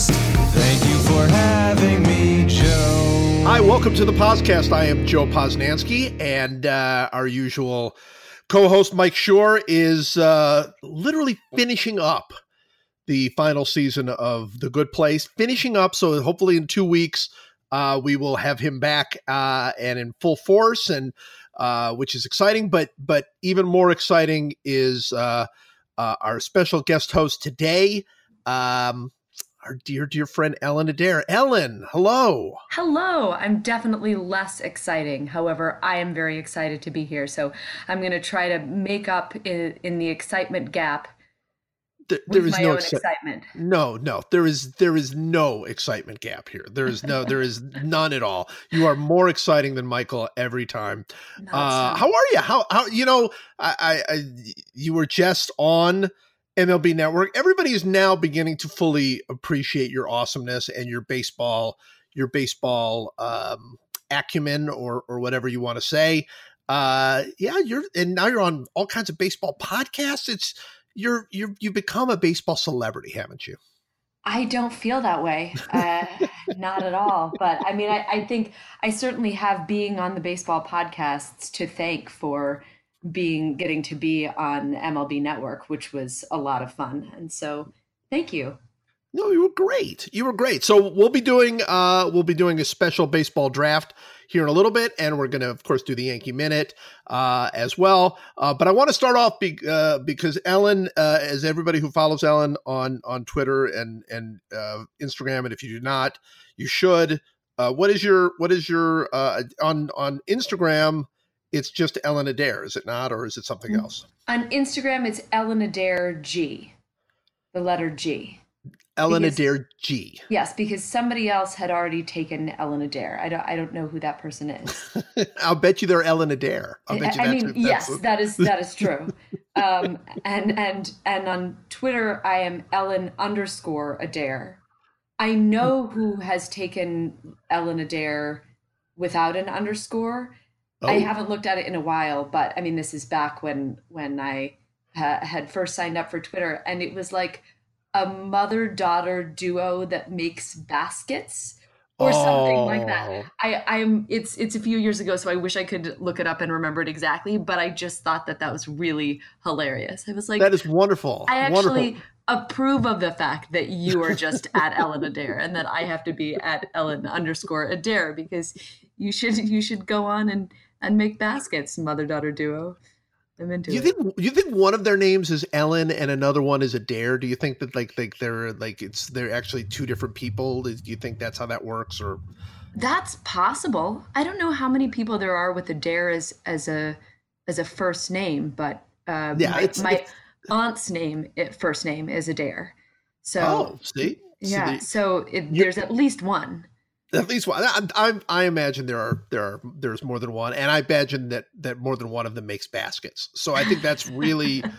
Podcast. Thank you for having me, Joe. Hi, welcome to the podcast. I am Joe Posnanski, and uh, our usual co-host Mike Schur is uh, literally finishing up the final season of The Good Place. Finishing up, so hopefully in two weeks uh, we will have him back uh, and in full force, and uh, which is exciting. But but even more exciting is uh, our special guest host today. Um, our dear, dear friend Ellen Adair. Ellen, hello. Hello. I'm definitely less exciting. However, I am very excited to be here. So I'm going to try to make up in, in the excitement gap Th- there is no exci- excitement. no, no. There is there is no excitement gap here. There is no there is none at all. You are more exciting than Michael every time. No, Uh, how are you? How how you know? I, I, I you were just on MLB Network. Everybody is now beginning to fully appreciate your awesomeness and your baseball your baseball um, acumen or or whatever you want to say. Uh, yeah, you're and now you're on all kinds of baseball podcasts. It's you're you're you've become a baseball celebrity, haven't you? I don't feel that way. Uh, not at all. But I mean, I, I think I certainly have being on the baseball podcasts to thank for being getting to be on MLB Network, which was a lot of fun. And so thank you. No, you were great. You were great. So we'll be doing uh we'll be doing a special baseball draft here in a little bit, and we're going to, of course, do the Yankee Minute uh, as well. Uh, but I want to start off be, uh, because Ellen, uh, as everybody who follows Ellen on on Twitter and and uh, Instagram, and if you do not, you should. Uh, what is your what is your uh, on on Instagram? It's just Ellen Adair, is it not, or is it something Mm. else? On Instagram, it's Ellen Adair G, the letter G. Ellen Because- Adair G. Yes, because somebody else had already taken Ellen Adair. I don't. I don't know who that person is. I'll bet you they're Ellen Adair. I'll bet you I mean, yes, that is that is true. um, and and and on Twitter, I am Ellen underscore Adair. I know who has taken Ellen Adair without an underscore. I Oh. haven't looked at it in a while, but I mean, this is back when when I ha- had first signed up for Twitter, and it was like a mother daughter duo that makes baskets or something like that. Oh. I, I'm it's it's a few years ago, so I wish I could look it up and remember it exactly. But I just thought that that was really hilarious. I was like, that is wonderful. I actually wonderful. approve of the fact that you are just at Ellen Adair and that I have to be at Ellen underscore Adair because you should you should go on and and make baskets, mother daughter duo. I'm into Do you it. think you think one of their names is Ellen and another one is Adair? Do you think that like like they're like it's they're actually two different people? Do you think that's how that works? Or That's possible. I don't know how many people there are with Adair as as a as a first name, but uh, Yeah, my, it's- my it's- aunt's name, it, first name is Adair. So oh, see, So yeah, they- so it, there's at least one. At least one. I, I I imagine there are there are there's more than one, and I imagine that that more than one of them makes baskets. So I think that's really.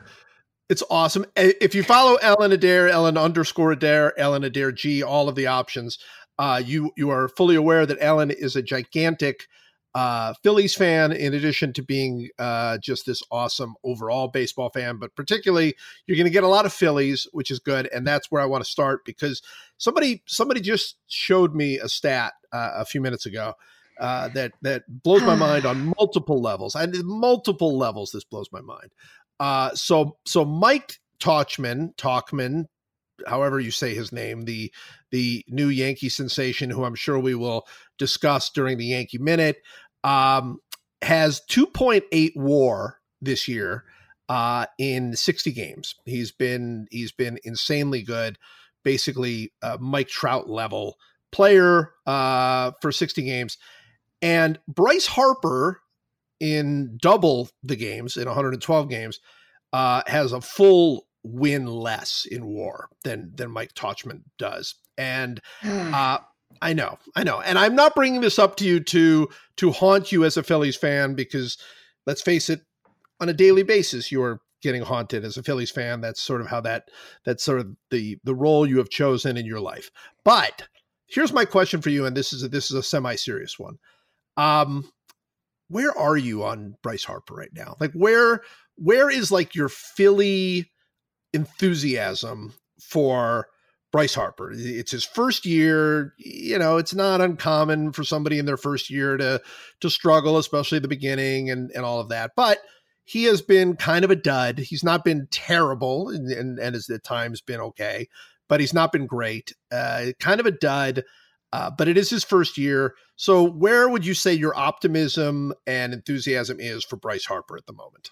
It's awesome. If you follow Ellen Adair, Ellen underscore Adair, Ellen Adair G, all of the options, uh, you you are fully aware that Ellen is a gigantic uh, Phillies fan, in addition to being uh, just this awesome overall baseball fan. But particularly, you're going to get a lot of Phillies, which is good, and that's where I want to start because somebody somebody just showed me a stat uh, a few minutes ago. Uh, that that blows my mind on multiple levels. And multiple levels, this blows my mind. Uh, so so Mike Tauchman, Talkman, however you say his name, the the new Yankee sensation, who I'm sure we will discuss during the Yankee Minute, um, has 2.8 WAR this year uh, in 60 games. He's been he's been insanely good, basically uh, Mike Trout level player uh, for 60 games. And Bryce Harper in double the games in 112 games uh, has a full win less in war than than Mike Tauchman does. And uh, I know, I know, and I'm not bringing this up to you to to haunt you as a Phillies fan because let's face it, on a daily basis you are getting haunted as a Phillies fan. That's sort of how that that's sort of the the role you have chosen in your life. But here's my question for you, and this is a, this is a semi serious one. Um, where are you on Bryce Harper right now? Like where where is like your Philly enthusiasm for Bryce Harper. It's his first year. You know, it's not uncommon for somebody in their first year to to struggle, especially the beginning and and all of that. But he has been kind of a dud. He's not been terrible, and and, and has at times been okay, but he's not been great. Uh, kind of a dud. Uh, but it is his first year. So, where would you say your optimism and enthusiasm is for Bryce Harper at the moment?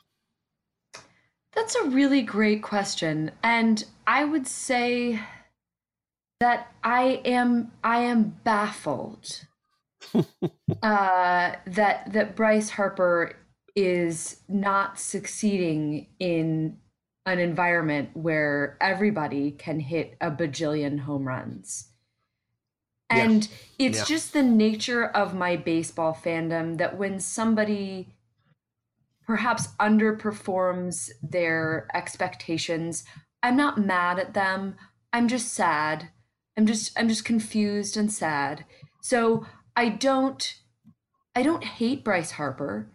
That's a really great question. And I would say that I am I am baffled uh, that that Bryce Harper is not succeeding in an environment where everybody can hit a bajillion home runs. And yeah. it's yeah. just the nature of my baseball fandom that when somebody perhaps underperforms their expectations, I'm not mad at them. I'm just sad. I'm just I'm just confused and sad. So I don't I don't hate Bryce Harper.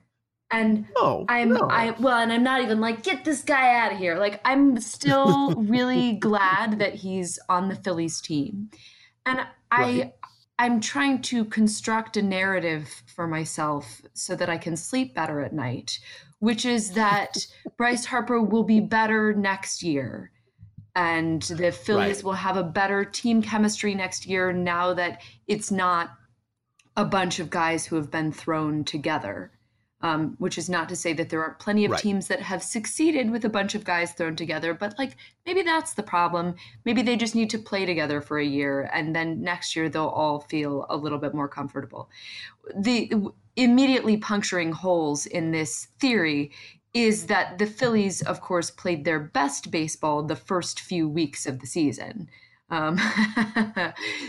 And no, I'm no. I well, and I'm not even like get this guy out of here. Like I'm still really glad that he's on the Phillies team. And I right. I'm trying to construct a narrative for myself so that I can sleep better at night, which is that Bryce Harper will be better next year. And the Phillies right. will have a better team chemistry next year now that it's not a bunch of guys who have been thrown together um, which is not to say that there aren't plenty of right. teams that have succeeded with a bunch of guys thrown together, but like maybe that's the problem. Maybe they just need to play together for a year and then next year they'll all feel a little bit more comfortable. The immediately puncturing holes in this theory is that the Phillies, of course, played their best baseball the first few weeks of the season. Um,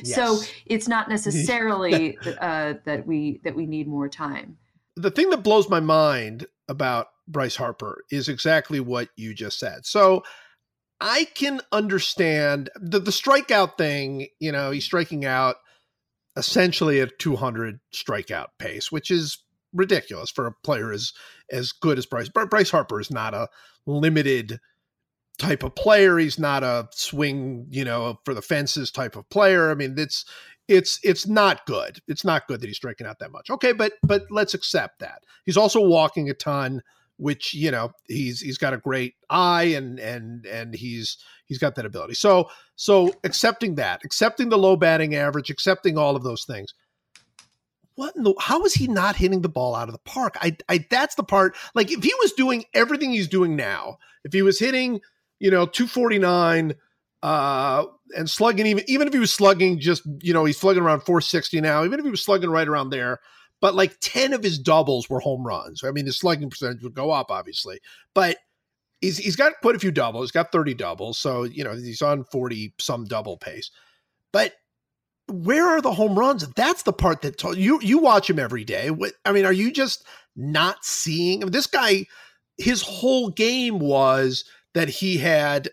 yes. So it's not necessarily uh, that we that we need more time the thing that blows my mind about Bryce Harper is exactly what you just said. So I can understand the, the strikeout thing, you know, he's striking out essentially at 200 strikeout pace, which is ridiculous for a player as as good as Bryce. Bryce Harper is not a limited type of player. He's not a swing, you know, for the fences type of player. I mean, it's it's it's not good. It's not good that he's striking out that much. Okay, but but let's accept that. He's also walking a ton, which you know he's he's got a great eye and and and he's he's got that ability. So so accepting that, accepting the low batting average, accepting all of those things. What in the, how is he not hitting the ball out of the park? I I that's the part. Like if he was doing everything he's doing now, if he was hitting, you know, 249 uh, and slugging even even if he was slugging just you know he's slugging around 460 now even if he was slugging right around there but like 10 of his doubles were home runs i mean the slugging percentage would go up obviously but he's he's got quite a few doubles he's got 30 doubles so you know he's on 40 some double pace but where are the home runs that's the part that t- you you watch him every day what i mean are you just not seeing I mean, this guy his whole game was that he had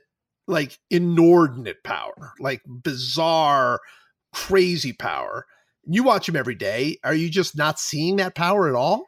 like inordinate power, like bizarre, crazy power. You watch him every day. Are you just not seeing that power at all?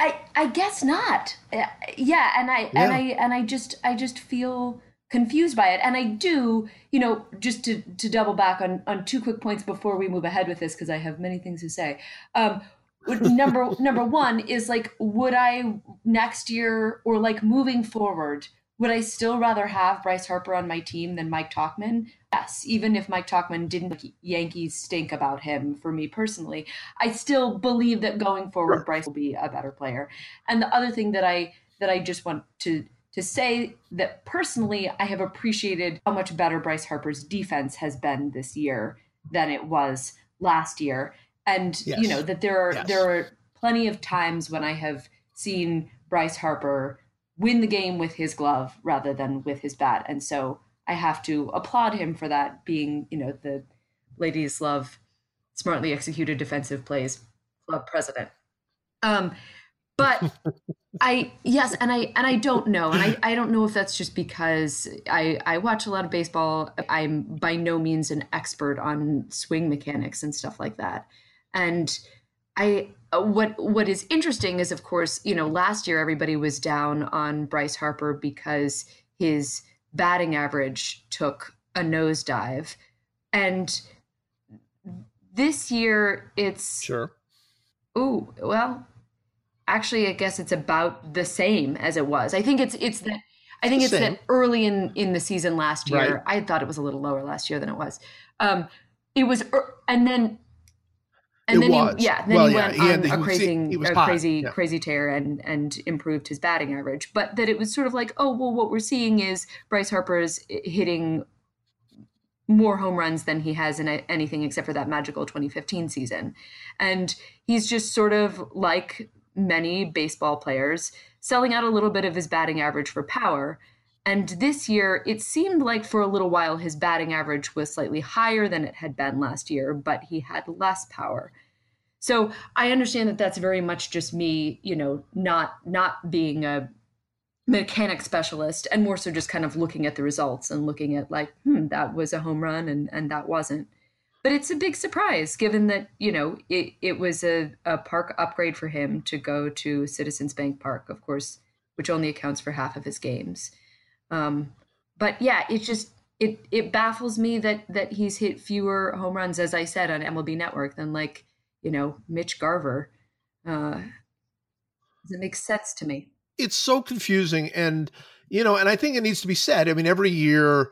I I guess not. Uh, yeah, and I yeah. and I and I just I just feel confused by it. And I do, you know, just to to double back on on two quick points before we move ahead with this because I have many things to say. Um, number number one is like, would I next year or like moving forward? Would I still rather have Bryce Harper on my team than Mike Tauchman? Yes, even if Mike Tauchman didn't Yankees stink about him for me personally, I still believe that going forward Bryce will be a better player. And the other thing that I that I just want to to say that personally I have appreciated how much better Bryce Harper's defense has been this year than it was last year. And yes. you know that there are yes. there are plenty of times when I have seen Bryce Harper win the game with his glove rather than with his bat. And so I have to applaud him for that being, you know, the ladies love smartly executed defensive plays club president. Um, but I yes, and I and I don't know, and I, I don't know if that's just because I I watch a lot of baseball. I'm by no means an expert on swing mechanics and stuff like that, and I what what is interesting is of course you know last year everybody was down on Bryce Harper because his batting average took a nosedive. And this year it's Sure. oh well actually i guess it's about the same as it was i think it's it's that i think it's that early in in the season last year Right. i thought it was a little lower last year than it was um it was and then and It then was. he yeah then Well, he yeah, went he on he a crazy he was a crazy yeah. crazy tear and and improved his batting average but that it was sort of like oh well what we're seeing is bryce harper is hitting more home runs than he has in a- anything except for that magical 2015 season. And he's just sort of like many baseball players, selling out a little bit of his batting average for power. And this year, it seemed like for a little while his batting average was slightly higher than it had been last year, but he had less power. So I understand that that's very much just me, you know, not not being a mechanic specialist and more so just kind of looking at the results and looking at like hmm that was a home run and and that wasn't but it's a big surprise given that you know it, it was a, a park upgrade for him to go to citizens bank park of course which only accounts for half of his games. Um, but yeah it just it it baffles me that that he's hit fewer home runs as i said on mlb network than like you know mitch garver. Uh doesn't make sense to me? It's so confusing and you know and i think it needs to be said i mean every year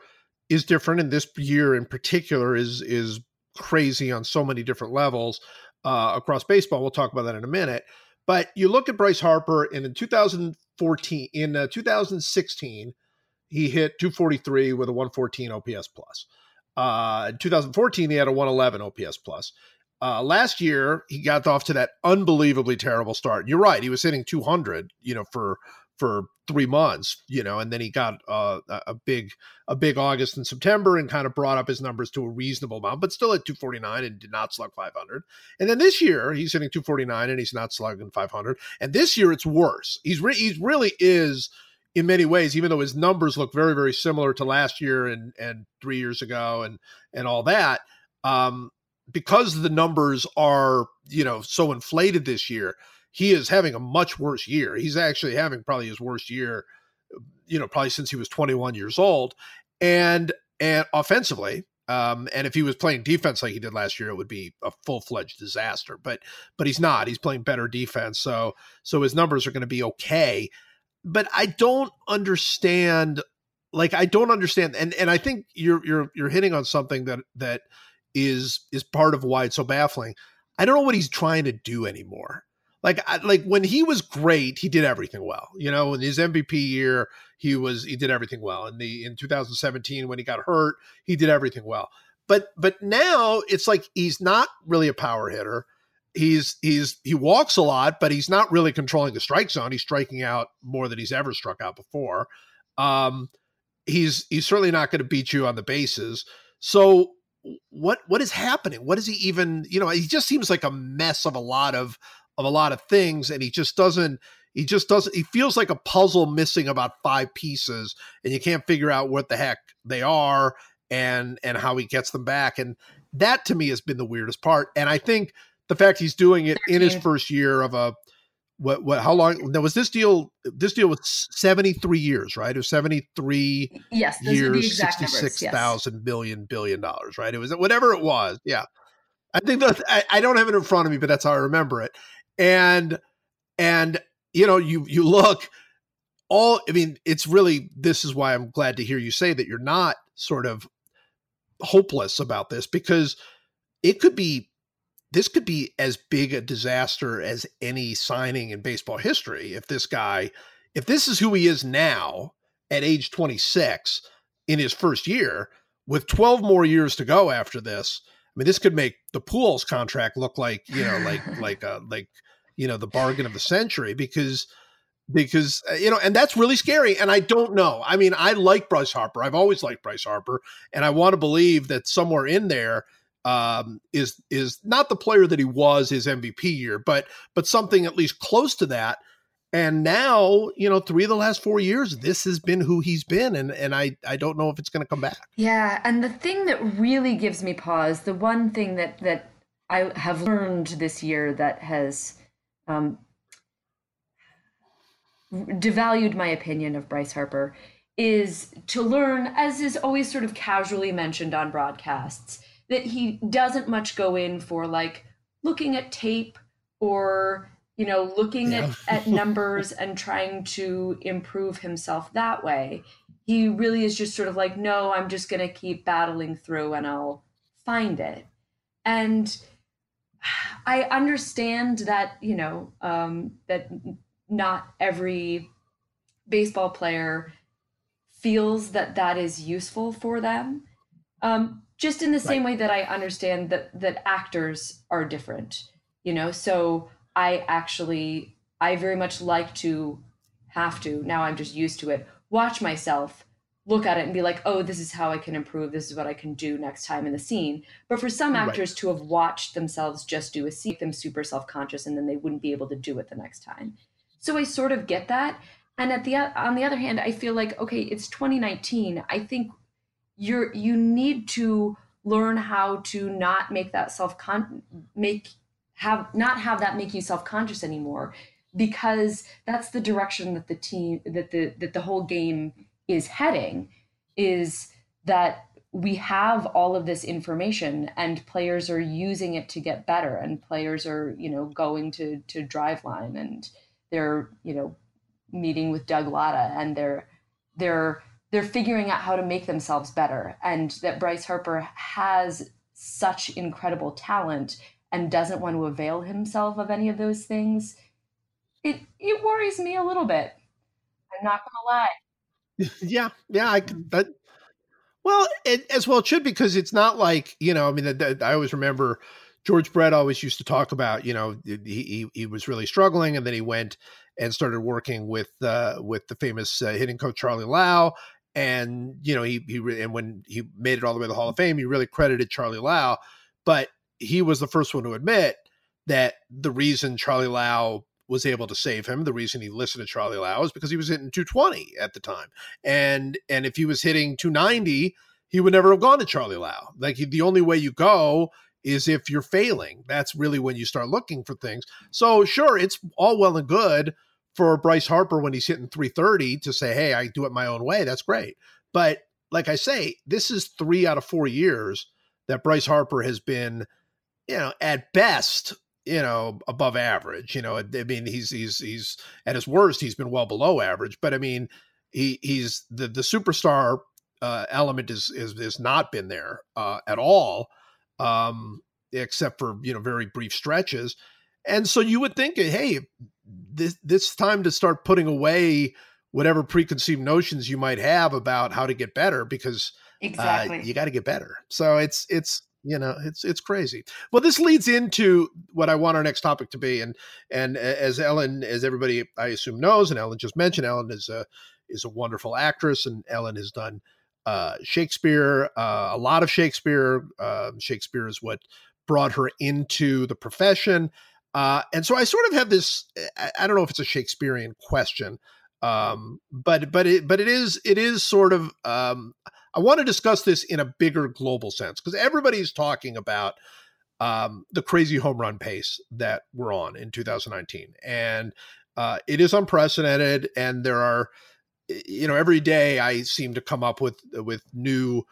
is different and this year in particular is is crazy on so many different levels uh, across baseball we'll talk about that in a minute but you look at bryce harper and in 2014 in uh, 2016 he hit 243 with a 114 ops plus uh, in 2014 he had a 111 ops plus uh, last year, he got off to that unbelievably terrible start. You're right; he was hitting 200, you know, for for three months, you know, and then he got uh, a big a big August and September, and kind of brought up his numbers to a reasonable amount, but still at 249 and did not slug 500. And then this year, he's hitting 249 and he's not slugging 500. And this year, it's worse. He's re- he's really is in many ways, even though his numbers look very very similar to last year and and three years ago and and all that. Um, because the numbers are you know so inflated this year he is having a much worse year. He's actually having probably his worst year you know probably since he was 21 years old. And and offensively um and if he was playing defense like he did last year it would be a full-fledged disaster. But but he's not. He's playing better defense. So so his numbers are going to be okay. But i don't understand like i don't understand and and i think you're you're you're hitting on something that that is is part of why it's so baffling. I don't know what he's trying to do anymore. Like I, like when he was great, he did everything well. You know, in his MVP year, he was he did everything well. In the in 2017 when he got hurt, he did everything well. But but now it's like he's not really a power hitter. He's he's he walks a lot, but he's not really controlling the strike zone. He's striking out more than he's ever struck out before. Um, he's he's certainly not going to beat you on the bases. So what what is happening? What is he even? You know, he just seems like a mess of a lot of of a lot of things, and he just doesn't. He just doesn't. He feels like a puzzle missing about five pieces, and you can't figure out what the heck they are and and how he gets them back. And that to me has been the weirdest part. And I think the fact he's doing it in his first year of a what what how long now was this deal this deal was 73 years right it was 73 Yes, those are the years, exact numbers. sixty-six yes. thousand billion billion dollars, right? It was whatever it was. Yeah, I think that I, I don't have it in front of me, but that's how I remember it. And and you know, you you look all. I mean, it's really this is why I'm glad to hear you say that you're not sort of hopeless about this because it could be this could be as big a disaster as any signing in baseball history if this guy if this is who he is now at age 26 in his first year with 12 more years to go after this i mean this could make the Pujols contract look like you know like like uh like you know the bargain of the century because because uh, you know and that's really scary and i don't know. I mean i like bryce harper. I've always liked bryce harper and i want to believe that somewhere in there um is is not the player that he was his mvp year but but something at least close to that and now you know three of the last four years this has been who he's been and and i i don't know if it's going to come back. Yeah, and the thing that really gives me pause, the one thing that that I have learned this year that has um, devalued my opinion of Bryce Harper is to learn, as is always sort of casually mentioned on broadcasts, that he doesn't much go in for like looking at tape or you know looking yeah. at, at numbers and trying to improve himself that way. He really is just sort of like no i'm just going to keep battling through and i'll find it. And i understand that you know um, that not every baseball player feels that that is useful for them um, just in the same way that i understand that that actors are different you know? So i actually i very much like to have to now i'm just used to it watch myself look at it and be like oh this is how i can improve this is what i can do next time in the scene. But for some actors right. to have watched themselves just do a scene them super self-conscious and then they wouldn't be able to do it the next time. So i sort of get that. And at the on the other hand i feel like okay it's 2019 i think you're you need to learn how to not make that self con make have not have that make you self-conscious anymore because that's the direction that the team that the that the whole game is heading is that we have all of this information and players are using it to get better and players are you know going to to driveline and they're you know meeting with Doug Latta and they're they're they're figuring out how to make themselves better. And that Bryce Harper has such incredible talent and doesn't want to avail himself of any of those things it it worries me a little bit. I'm not to lie. Yeah yeah i but well it, as well it should because it's not like you know i mean i always remember george brett always used to talk about you know he, he, he was really struggling and then he went and started working with uh, with the famous uh, hitting coach Charlie Lau, and you know he he and when he made it all the way to the Hall of Fame, he really credited Charlie Lau, but he was the first one to admit that the reason Charlie Lau was able to save him, the reason he listened to Charlie Lau is because he was hitting 220 at the time, and and if he was hitting 290, he would never have gone to Charlie Lau. Like he, the only way you go is if you're failing. That's really when you start looking for things. So sure, it's all well and good for Bryce Harper when he's hitting 330 to say, hey, I do it my own way. That's great. But like I say, this is three out of four years that Bryce Harper has been, you know, at best, you know, above average. You know, I mean, he's he's he's at his worst, he's been well below average. But I mean, he he's the the superstar uh, element is is has not been there uh, at all, um, except for you know very brief stretches. And so you would think, hey, this this time to start putting away whatever preconceived notions you might have about how to get better because uh, exactly. Uh, you got to get better. So it's it's you know it's it's crazy. Well, this leads into what I want our next topic to be, and and as Ellen, as everybody I assume knows, and Ellen just mentioned, Ellen is a is a wonderful actress, and Ellen has done uh, Shakespeare, uh, a lot of Shakespeare. Uh, Shakespeare is what brought her into the profession. Uh, and so I sort of have this. I don't know if it's a Shakespearean question, um, but but it but it is it is sort of. Um, I want to discuss this in a bigger global sense because everybody's talking about um, the crazy home run pace that we're on in 2019, and uh, it is unprecedented. And there are, you know, every day I seem to come up with with new.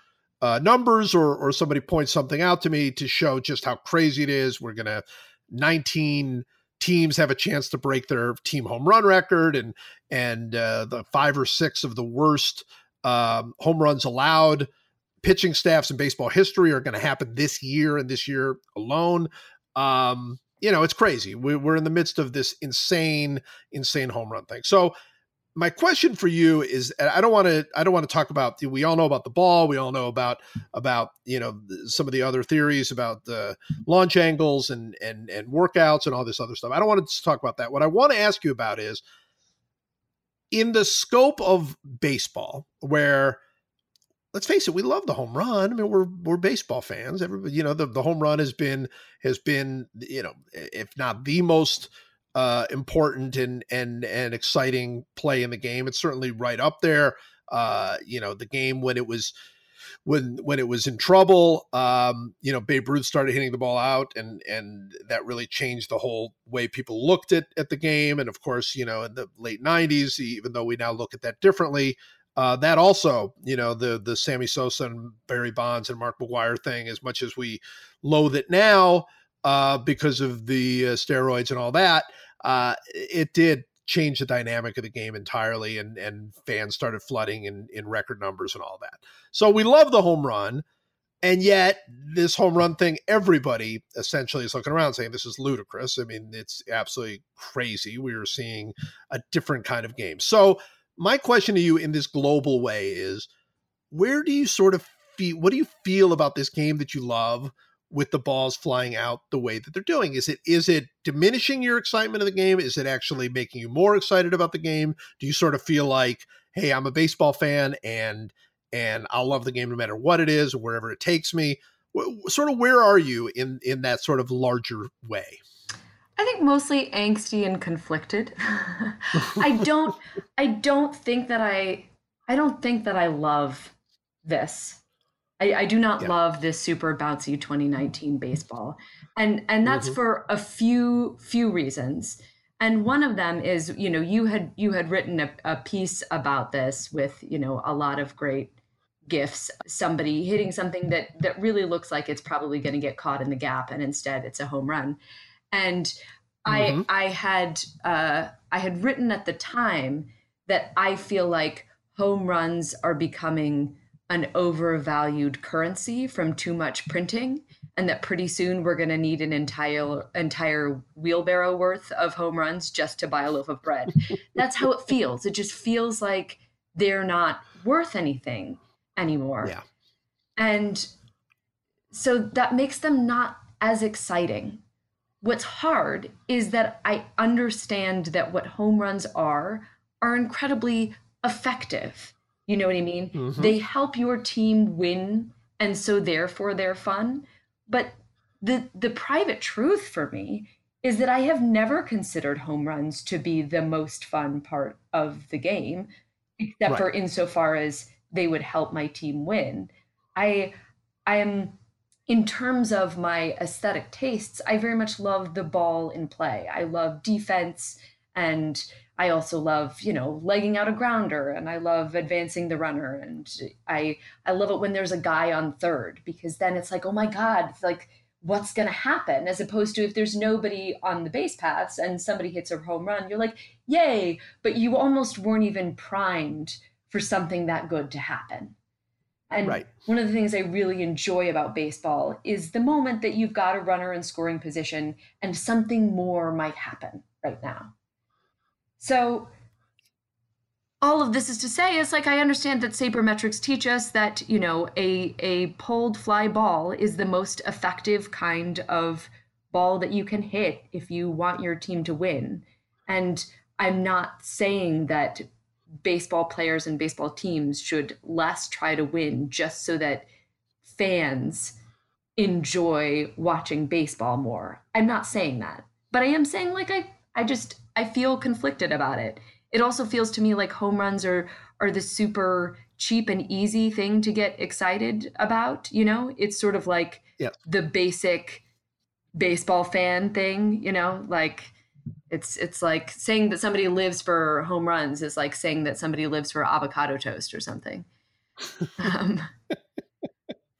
Uh, numbers or or somebody points something out to me to show just how crazy it is. We're gonna 19 teams have a chance to break their team home run record and and uh, the five or six of the worst um, home runs allowed. Pitching staffs in baseball history are going to happen this year and this year alone. Um, you know it's crazy. We, we're in the midst of this insane insane home run thing. So my question for you is i don't want to i don't want to talk about we all know about the ball. We all know about about you know some of the other theories about the launch angles and and and workouts and all this other stuff. I don't want to talk about that. What i want to ask you about is in the scope of baseball where let's face it we love the home run i mean we're we're baseball fans everybody you know the, the home run has been has been you know if not the most uh, important and and and exciting play in the game. It's certainly right up there. Uh, you know, the game when it was when when it was in trouble, um, you know, Babe Ruth started hitting the ball out, and and that really changed the whole way people looked at at the game. And of course, you know, in the late '90s, even though we now look at that differently, Uh, that also, you know, the the Sammy Sosa and Barry Bonds and Mark McGwire thing, as much as we loathe it now uh, because of the uh, steroids and all that, uh, it did change the dynamic of the game entirely, and and fans started flooding in in record numbers and all that. So we love the home run. And yet, this home run thing, everybody essentially is looking around saying this is ludicrous. I mean, it's absolutely crazy. We are seeing a different kind of game. So, my question to you in this global way is where do you sort of feel, what do you feel about this game that you love? With the balls flying out the way that they're doing is it is it diminishing your excitement of the game is it actually making you more excited about the game do you sort of feel like hey i'm a baseball fan and and I'll love the game no matter what it is or wherever it takes me. sort of where are you in in that sort of larger way? I think mostly angsty and conflicted. I don't I don't think that I I don't think that I love this. I, I do not yeah. love this super bouncy 2019 baseball. And and that's mm-hmm. for a few few reasons and one of them is you know you had you had written a, a piece about this with you know a lot of great gifts somebody hitting something that that really looks like it's probably going to get caught in the gap and instead it's a home run and mm-hmm. i i had uh i had written at the time that i feel like home runs are becoming an overvalued currency from too much printing and that pretty soon we're going to need an entire entire wheelbarrow worth of home runs just to buy a loaf of bread that's how it feels it just feels like they're not worth anything anymore. Yeah. And so that makes them not as exciting. What's hard is that I understand that what home runs are are incredibly effective. You know what I mean? Mm-hmm. They help your team win and so therefore they're fun. But the the private truth for me is that I have never considered home runs to be the most fun part of the game, except right. for insofar as they would help my team win. I I am in terms of my aesthetic tastes, I very much love the ball in play. I love defense and I also love, you know, legging out a grounder and I love advancing the runner and I I love it when there's a guy on third because then it's like, "Oh my god, like what's going to happen?" as opposed to if there's nobody on the base paths and somebody hits a home run, you're like, "Yay!" but you almost weren't even primed for something that good to happen. And right. one of the things I really enjoy about baseball is the moment that you've got a runner in scoring position and something more might happen right now. So, all of this is to say is like I understand that sabermetrics teach us that, you know, a a pulled fly ball is the most effective kind of ball that you can hit if you want your team to win. And I'm not saying that baseball players and baseball teams should less try to win just so that fans enjoy watching baseball more. I'm not saying that, but I am saying like I I just I feel conflicted about it. It also feels to me like home runs are are the super cheap and easy thing to get excited about, you know? It's sort of like yeah. the basic baseball fan thing, you know, like it's it's like saying that somebody lives for home runs is like saying that somebody lives for avocado toast or something. Um,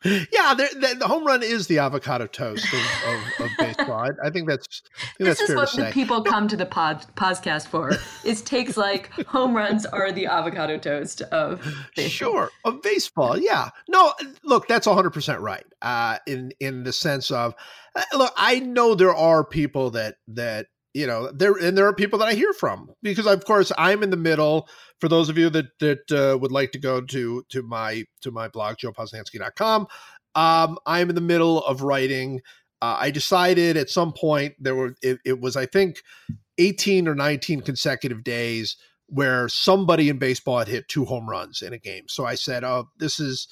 yeah, the, the, home run is the avocado toast of, of, of baseball. I, think that's I think this that's is what the people come to the pod podcast for. Is takes like home runs are the avocado toast of baseball. Sure, of baseball. Yeah, no, look, that's hundred percent right. Uh, in in the sense of, uh, look, I know there are people that that you know there and there are people that i hear from because of course i'm in the middle. For those of you that that uh, would like to go to to my to my blog joeposnanski.com um i'm in the middle of writing. Uh, i decided at some point there were it, it was i think 18 or 19 consecutive days where somebody in baseball had hit two home runs in a game. So i said oh this is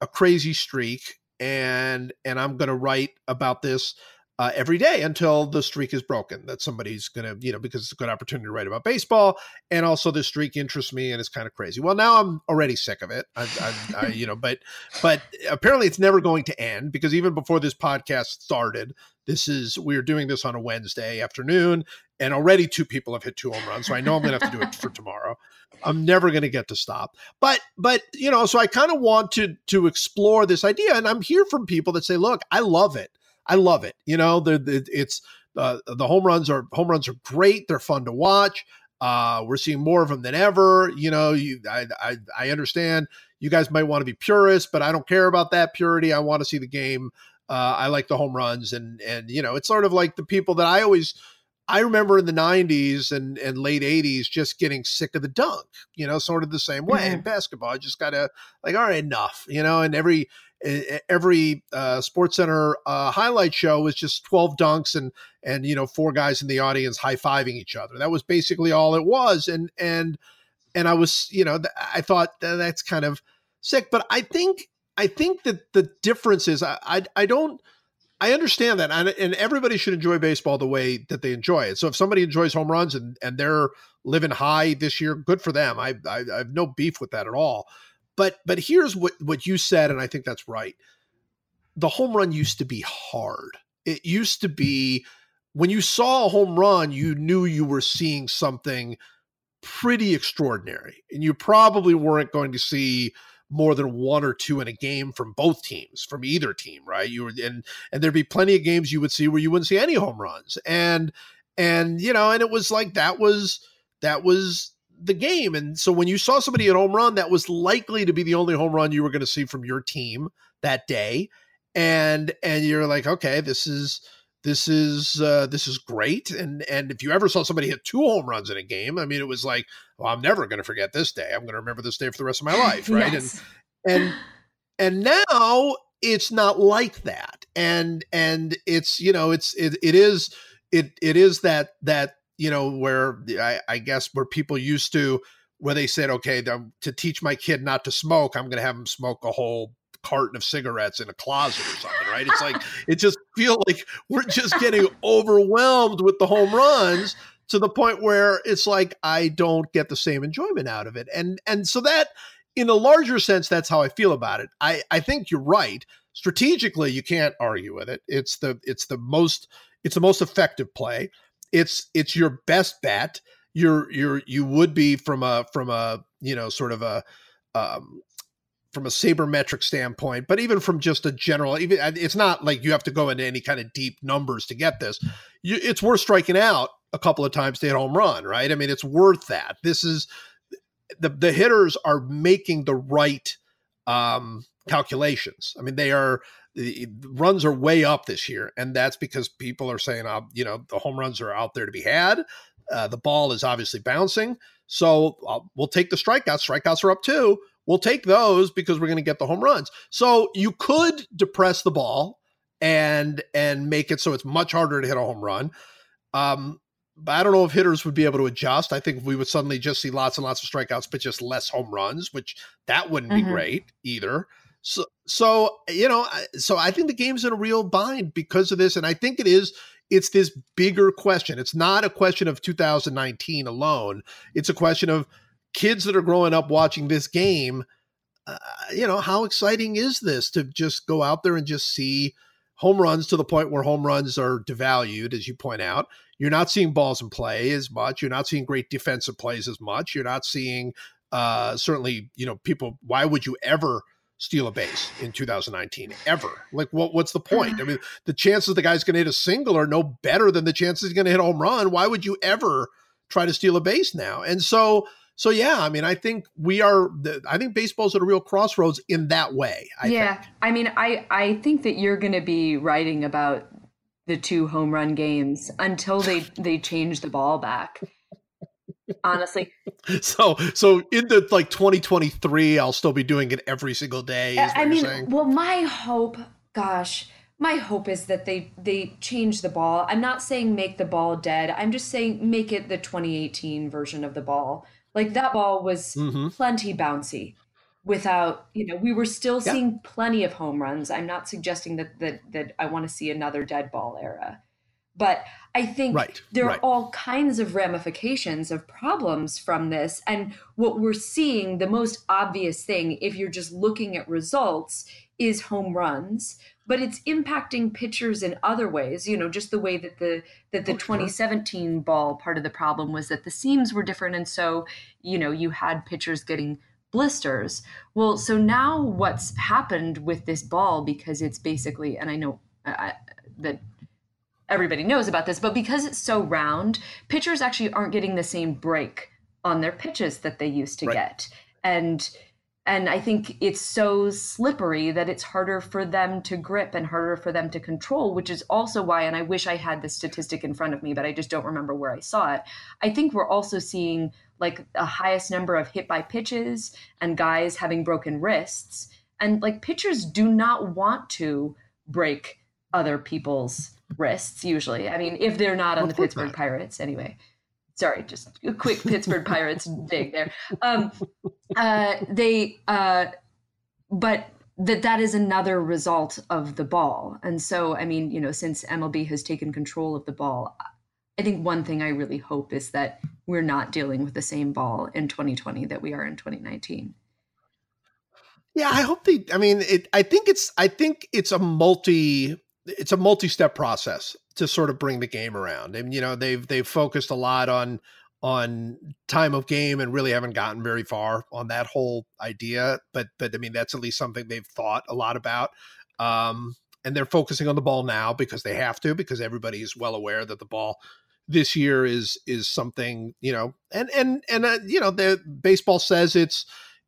a crazy streak and and i'm going to write about this uh, every day until the streak is broken. That somebody's going to, you know, because it's a good opportunity to write about baseball, and also the streak interests me and it's kind of crazy. Well, now I'm already sick of it. I, I, I, you know, but but apparently it's never going to end because even before this podcast started, this is we are doing this on a Wednesday afternoon, and already two people have hit two home runs. So I know I'm going to have to do it for tomorrow. I'm never going to get to stop. But but you know, so I kind of want to to explore this idea, and I'm here from people that say, look, I love it. I love it. You know, the, the it's uh, the home runs are home runs are great. They're fun to watch. Uh, we're seeing more of them than ever. You know, you I, I I understand you guys might want to be purists, but I don't care about that purity. I want to see the game. Uh, I like the home runs, and and you know, it's sort of like the people that I always. I remember in the 90s and, and late 80s just getting sick of the dunk, you know, sort of the same way mm-hmm. in basketball. I just got to, like, all right, enough, you know, and every every uh, Sports Center uh, highlight show was just 12 dunks and and you know four guys in the audience high fiving each other. That was basically all it was. And and and I was you know I thought that's kind of sick. But I think I think that the difference is I I, I don't. I understand that, and, and everybody should enjoy baseball the way that they enjoy it. So if somebody enjoys home runs and, and they're living high this year, good for them. I, I, I have no beef with that at all. But but here's what what you said, and I think that's right. The home run used to be hard. It used to be when you saw a home run, you knew you were seeing something pretty extraordinary, and you probably weren't going to see more than one or two in a game from both teams, from either team, right? You were and and there'd be plenty of games you would see where you wouldn't see any home runs, and and you know, and it was like that was that was the game. And so when you saw somebody at home run, that was likely to be the only home run you were going to see from your team that day. And and you're like, okay, this is this is uh, this is great. And and if you ever saw somebody hit two home runs in a game, I mean, it was like, well, I'm never going to forget this day. I'm going to remember this day for the rest of my life, right? yes. And and and now it's not like that. And and it's you know it's it it is it it is that that you know, where I, I guess where people used to, where they said, okay, the, to teach my kid not to smoke, I'm going to have him smoke a whole carton of cigarettes in a closet or something, right? It's like it just feel like we're just getting overwhelmed with the home runs to the point where it's like I don't get the same enjoyment out of it. And and so that in a larger sense that's how I feel about it. I I think you're right. Strategically, you can't argue with it. It's the it's the most it's the most effective play it's it's your best bet. You're you're you would be from a from a you know sort of a um, from a sabermetric standpoint, but even from just a general, even it's not like you have to go into any kind of deep numbers to get this. You, it's worth striking out a couple of times to hit home run, right? I mean, it's worth that. This is the the hitters are making the right um, calculations. I mean, they are the runs are way up this year, and that's because people are saying, uh, you know, the home runs are out there to be had. Uh, the ball is obviously bouncing, so uh, we'll take the strikeouts. Strikeouts are up too. We'll take those because we're going to get the home runs. So you could depress the ball and and make it so it's much harder to hit a home run. Um, but I don't know if hitters would be able to adjust. I think we would suddenly just see lots and lots of strikeouts, but just less home runs, which that wouldn't mm-hmm. be great either. So, so you know, so I think the game's in a real bind because of this, and I think it is. It's this bigger question. It's not a question of 2019 alone. It's a question of kids that are growing up watching this game. Uh, you know, how exciting is this to just go out there and just see home runs to the point where home runs are devalued, as you point out. You're not seeing balls in play as much. You're not seeing great defensive plays as much. You're not seeing uh, certainly, you know, people. Why would you ever? Steal a base in 2019 ever. Like, what? What's the point? Mm-hmm. I mean, the chances the guy's going to hit a single are no better than the chances he's going to hit a home run. Why would you ever try to steal a base now? And so, so yeah, I mean, I think we are. I think baseball's at a real crossroads in that way. I yeah, think. I mean, I I think that you're going to be writing about the two home run games until they they change the ball back honestly. So so in the like 2023, I'll still be doing it every single day. I mean, well, my hope, gosh, my hope is that they they change the ball. I'm not saying make the ball dead. I'm just saying make it the 2018 version of the ball. Like that ball was mm-hmm. plenty bouncy. without you know we were still Yeah. seeing plenty of home runs i'm not suggesting that that that i want to see another dead ball era but i think Right, there right. are all kinds of ramifications of problems from this. And what we're seeing the most obvious thing if you're just looking at results is home runs. But it's impacting pitchers in other ways. You know just the way that the that the Oh, sure. 2017 ball part of the problem was that the seams were different. And so you know you had pitchers getting blisters. Well so now what's happened with this ball because it's basically and i know uh, that everybody knows about this but because it's so round pitchers actually aren't getting the same break on their pitches that they used to Right. get. And and i think it's so slippery that it's harder for them to grip and harder for them to control which is also why and i wish i had the statistic in front of me but i just don't remember where i saw it. I think we're also seeing like the highest number of hit by pitches and guys having broken wrists. And like pitchers do not want to break other people's wrists usually i mean if they're not on Of the pittsburgh not. pirates anyway sorry just a quick pittsburgh pirates dig there um uh they uh but that that is another result of the ball and so i mean you know since mlb has taken control of the ball i think one thing i really hope is that we're not dealing with the same ball in 2020 that we are in 2019 Yeah, I hope they. I mean, it. I think it's. I think it's a multi. It's a multi-step process to sort of bring the game around. And you know, they've they've focused a lot on on time of game and really haven't gotten very far on that whole idea. But but I mean, that's at least something they've thought a lot about. Um, and they're focusing on the ball now because they have to because everybody is well aware that the ball this year is is something you know and and and uh, you know the baseball says it's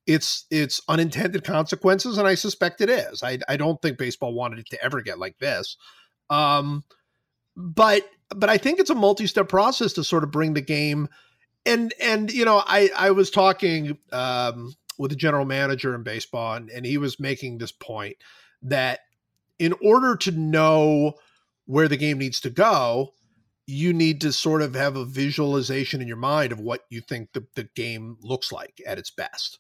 it's it's unintended consequences and i suspect it is. I i don't think baseball wanted it to ever get like this. Um but but i think it's a multi-step process to sort of bring the game and and you know i i was talking um with the general manager in baseball and, and he was making this point that in order to know where the game needs to go you need to sort of have a visualization in your mind of what you think the, the game looks like at its best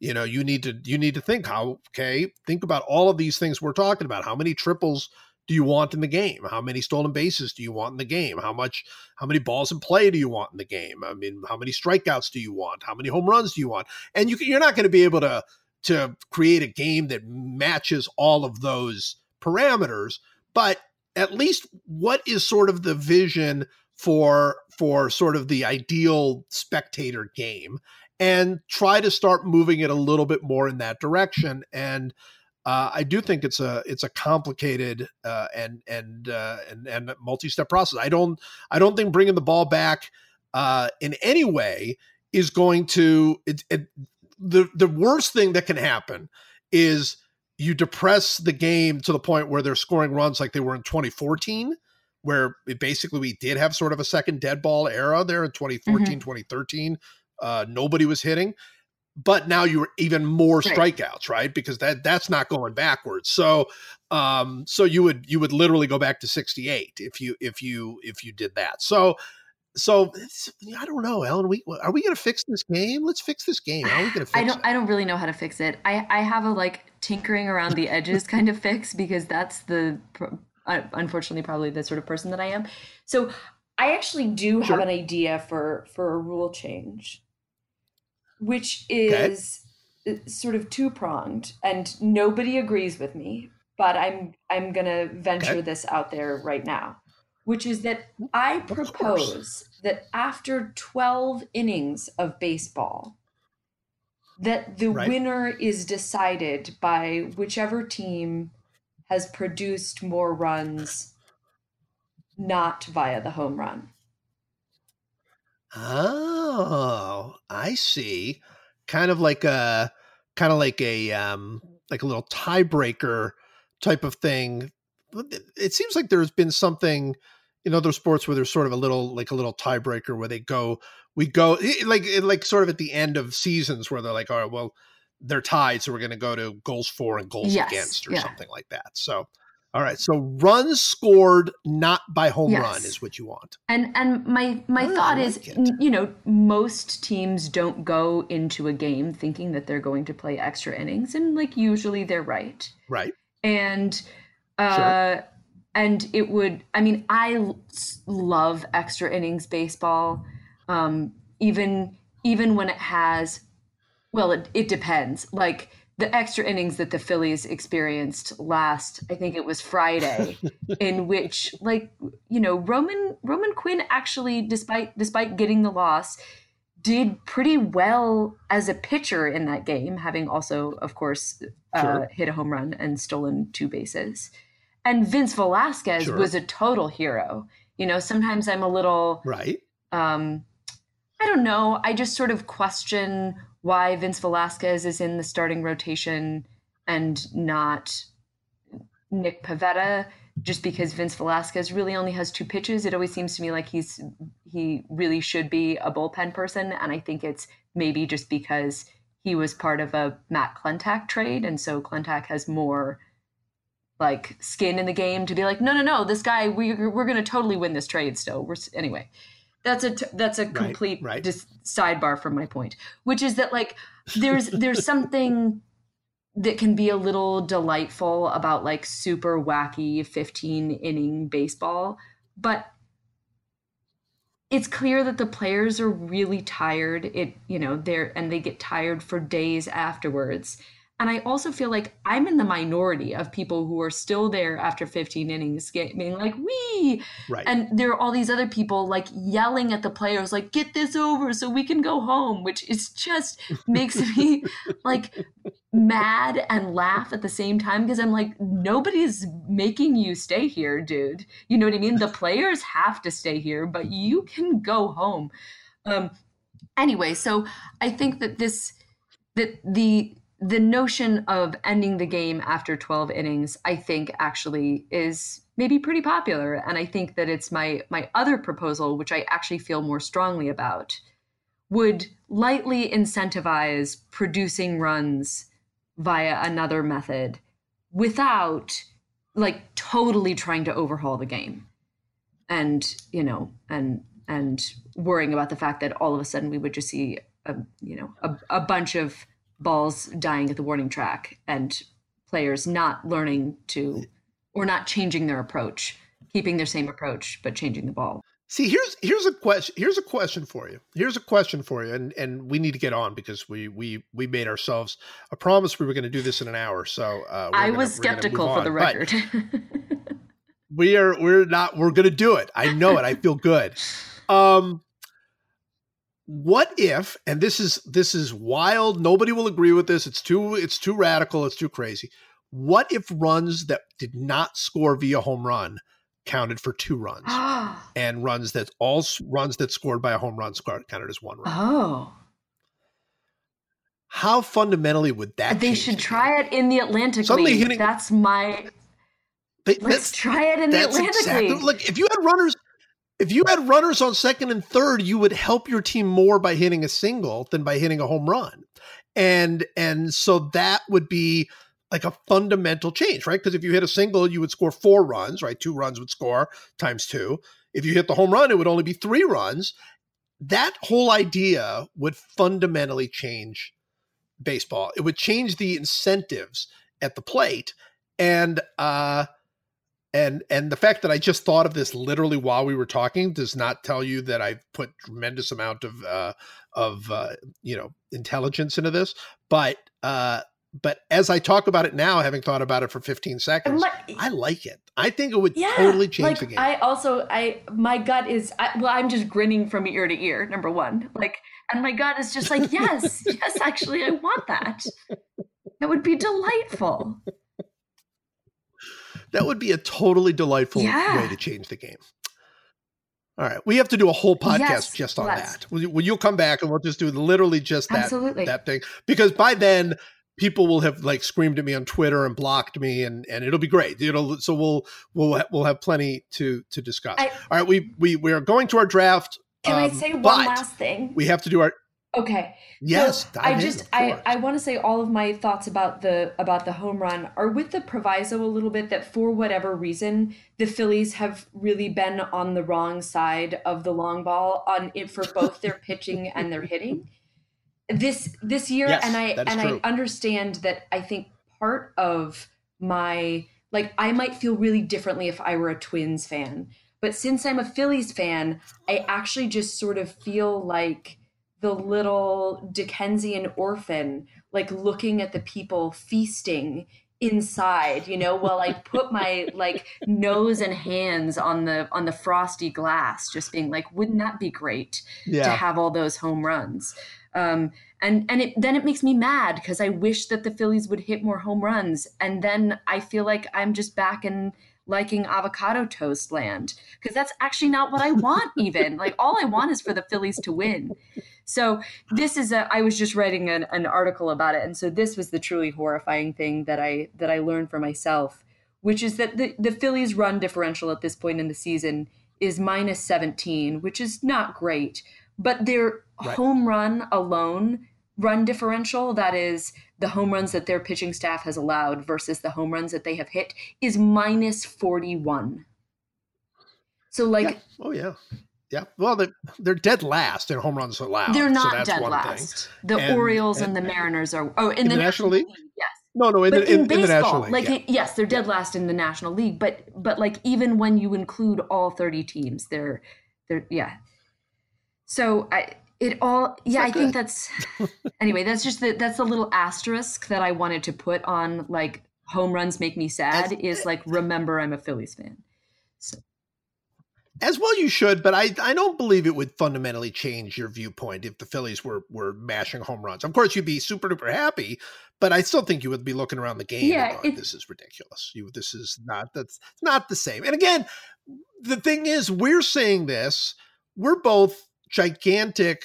you know you need to you need to think how okay think about all of these things we're talking about. How many triples do you want in the game? How many stolen bases do you want in the game? How much how many balls in play do you want in the game? I mean how many strikeouts do you want? How many home runs do you want? And you you're not going to be able to to create a game that matches all of those parameters but at least what is sort of the vision for for sort of the ideal spectator game and try to start moving it a little bit more in that direction and uh, I do think it's a it's a complicated uh, and and uh, and and multi-step process. I don't I don't think bringing the ball back uh, in any way is going to it, it, the the worst thing that can happen is you depress the game to the point where they're scoring runs like they were in 2014 where it basically we did have sort of a second dead ball era there in 2014 2013 uh, nobody was hitting but now you're even more strikeouts right because that that's not going backwards so um so you would you would literally go back to 68 if you if you if you did that so so I don't know, Ellen. We are we going to fix this game? Let's fix this game. How are we going to fix I don't it? I don't really know how to fix it. I I have a like tinkering around the edges kind of fix because that's the uh, unfortunately probably the sort of person that I am. So I actually do Sure. have an idea for for a rule change, which is uh, sort of two pronged, and nobody agrees with me, but I'm I'm gonna venture Okay. this out there right now, which is that I propose that after 12 innings of baseball, that the Right. winner is decided by whichever team has produced more runs not via the home run. Oh, I see. Kind of like a kind of like a um like a little tiebreaker type of thing. It- seems like there's been something in other sports where there's sort of a little like a little tiebreaker where they go we go like like sort of at the end of seasons where they're like all right well they're tied so we're going to go to goals for and goals Yes, against or yeah. something like that. So All right. So runs scored not by home Yes. run is what you want. And and my my Oh, thought like is, it. you know, most teams don't go into a game thinking that they're going to play extra innings, and like usually they're right. Right. And uh, and it would. I mean, I love extra innings baseball, um, even even when it has. Well, it it depends. Like the extra innings that the Phillies experienced last, I think it was Friday, in which like you know Roman Roman Quinn actually, despite despite getting the loss, did pretty well as a pitcher in that game, having also, of course, uh, Sure. hit a home run and stolen two bases. And Vince Velasquez Sure. was a total hero. You know, sometimes I'm a little Right. um, I don't know. I just sort of question why Vince Velasquez is in the starting rotation and not Nick Pivetta, just because Vince Velasquez really only has two pitches. It always seems to me like he's he really should be a bullpen person, and I think it's maybe just because he was part of a Matt Klentak trade, and so Klentak has more like skin in the game to be like, no, no, no, this guy, we, we're to totally win this trade. Still, we're anyway. That's a t- that's a complete right. dis- sidebar from my point, which is that like there's there's something that can be a little delightful about like super wacky 15 inning baseball, but it's clear that the players are really tired. It you know they're and they get tired for days afterwards. And I also feel like I'm in the minority of people who are still there after 15 innings, being like, "Wee!" Right. and there are all these other people like yelling at the players like get this over so we can go home which is just makes me like mad and laugh at the same time because i'm like nobody's making you stay here dude you know what i mean the players have to stay here but you can go home um anyway so i think that this that the the notion of ending the game after 12 innings i think actually is maybe pretty popular. And i think that it's my my other proposal which i actually feel more strongly about would lightly incentivize producing runs via another method without like totally trying to overhaul the game. And you know and and worrying about the fact that all of a sudden we would just see a you know a, a bunch of balls dying at the warning track and players not learning to or not changing their approach keeping their same approach but changing the ball See, here's here's a question. Here's a question for you. Here's a question for you, and and we need to get on because we we we made ourselves a promise we were going to do this in an hour. So uh, i gonna- was skeptical for the record we are we're not we're going to do it. I know it. I feel good. Um, what if? And this is this is wild. Nobody will agree with this. It's too it's too radical. It's too crazy. What if runs that did not score via home run counted for two runs? and runs that all runs that scored by a home run scored counted as one run. oh How fundamentally would that? they should try it in the atlantic Suddenly league hitting- that's my? They- let's try it in the atlantic exactly league like if you had runners, if you had runners on second and third, you would help your team more by hitting a single than by hitting a home run, and and so that would be like a fundamental change, right? Because if you hit a single, you would score four runs, right? Two runs would score times two. If you hit the home run, it would only be three runs. That whole idea would fundamentally change baseball. It would change the incentives at the plate. And uh and and the fact that I just thought of this literally while we were talking does not tell you that I've put tremendous amount of uh of uh you know intelligence into this. But uh but as I talk about it now, having thought about it for 15 seconds, I like it. I think it would yeah, totally change like the game. I also I my gut is I, well I'm just grinning from ear to ear. Number one, like, and my gut is just like yes, yes, actually I want that. That would be delightful. That would be a totally delightful Yeah. way to change the game. All right, we have to do a whole podcast Yes, just on let's. that. Will you, will you come back and we'll just do literally just that Absolutely. that thing? Because by then people will have like screamed at me on Twitter and blocked me, and and it'll be great. It'll so we'll we'll we'll have plenty to to discuss. I- All right, we we we are going to our draft. Can I um, say one last thing? We have to do our Okay. Yes, So I just of I. I want to say all of my thoughts about the about the home run are with the proviso a little bit that for whatever reason the Phillies have really been on the wrong side of the long ball on it for both their pitching and their hitting this this year Yes, and I and true. I understand that I think part of my like I might feel really differently if I were a Twins fan but since I'm a Phillies fan I actually just sort of feel like the little Dickensian orphan, like looking at the people feasting inside, you know, while I put my like nose and hands on the on the frosty glass, just being like, wouldn't that be great to have all those home runs? Um, and and it then it makes me mad because I wish that the Phillies would hit more home runs, and then I feel like I'm just back in liking avocado toast land because that's actually not what I want. Even like all I want is for the Phillies to win. So this is a. I was just writing an, an article about it, and so this was the truly horrifying thing that I that I learned for myself, which is that the the Phillies' run differential at this point in the season is minus 17, which is not great, but their Right. home run alone run differential that is the home runs that their pitching staff has allowed versus the home runs that they have hit is minus 41 so like Yeah. Oh yeah. Yeah. Well, they're, they're dead last in home runs allowed. they're so not that's dead one thing. last the And- orioles and, and- the mariners are oh in, In the National League? yes No, no, in, but the, in, in, in baseball, the National League. like yeah. yes, they're dead last in the National League, but but like even when you include all thirty teams, they're they're yeah. So I it all yeah, I think that's anyway. That's just the that's a little asterisk that I wanted to put on like home runs make me sad. As- is like remember I'm a Phillies fan. As well, you should, but I I don't believe it would fundamentally change your viewpoint if the Phillies were were mashing home runs. Of course, you'd be super duper happy, but I still think you would be looking around the game. Yeah, and going, this is ridiculous. You this is not that's not the same. And again, the thing is, we're saying this. We're both gigantic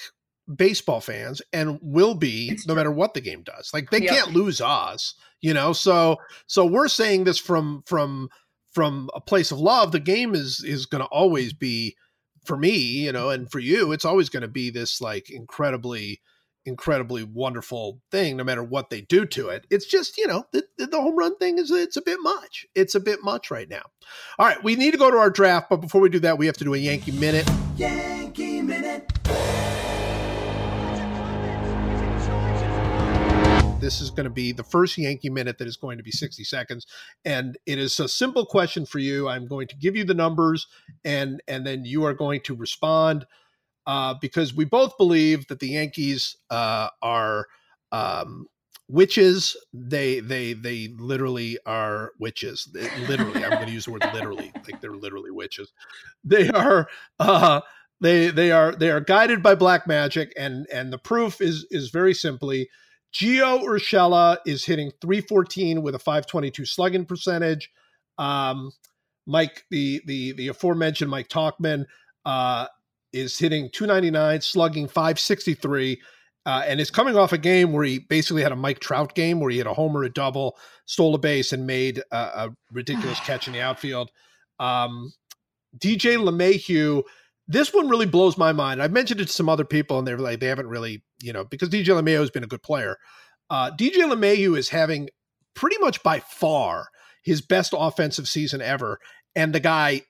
baseball fans and will be It's no true. matter what the game does. Like they Yep. can't lose us, you know. So so we're saying this from from from a place of love. The game is is going to always be for me, you know, and for you, it's always going to be this like incredibly incredibly wonderful thing no matter what they do to it. It's just you know the, the home run thing is it's a bit much. It's a bit much right now. All right we need to go to our draft but before we do that we have to do a yankee minute. Yankee This is going to be the first Yankee minute that is going to be 60 seconds. And it is a simple question for you. I'm going to give you the numbers and and then you are going to respond uh, because we both believe that the Yankees uh, are um, witches. They they they literally are witches. Literally, I'm going to use the word literally, like they're literally witches. They are uh, they they are they are guided by black magic, and and the proof is is very simply Gio Urshela is hitting 314 with a 522 slugging percentage. Um, Mike, the the the aforementioned Mike Tauchman, uh, is hitting 299, slugging 563, uh, and is coming off a game where he basically had a Mike Trout game where he had a homer, a double, stole a base, and made a, a ridiculous catch in the outfield. Um, DJ LeMahieu, this one really blows my mind. I've mentioned it to some other people, and they're like, they haven't really, you know, because DJ LeMahieu has been a good player. Uh, DJ LeMahieu is having pretty much by far his best offensive season ever, and the guy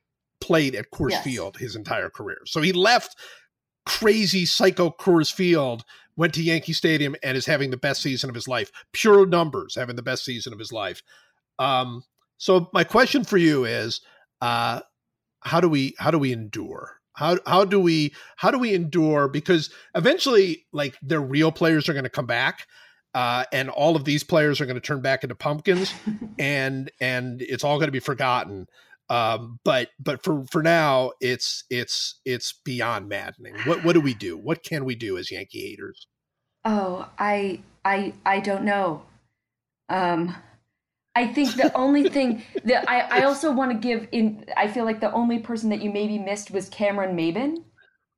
played at Coors Yes. Field his entire career. So he left crazy psycho Coors Field, went to Yankee Stadium, and is having the best season of his life. Pure numbers, having the best season of his life. Um, so my question for you is, uh, how do we how do we endure? How how do we how do we endure? Because eventually, like their real players are going to come back. Uh, and all of these players are going to turn back into pumpkins, and and it's all going to be forgotten. Um, but but for for now, it's it's it's beyond maddening. What what do we do? What can we do as Yankee haters? Oh, I I I don't know. Um I think the only thing that I, I also want to give in I feel like the only person that you maybe missed was Cameron Maybin,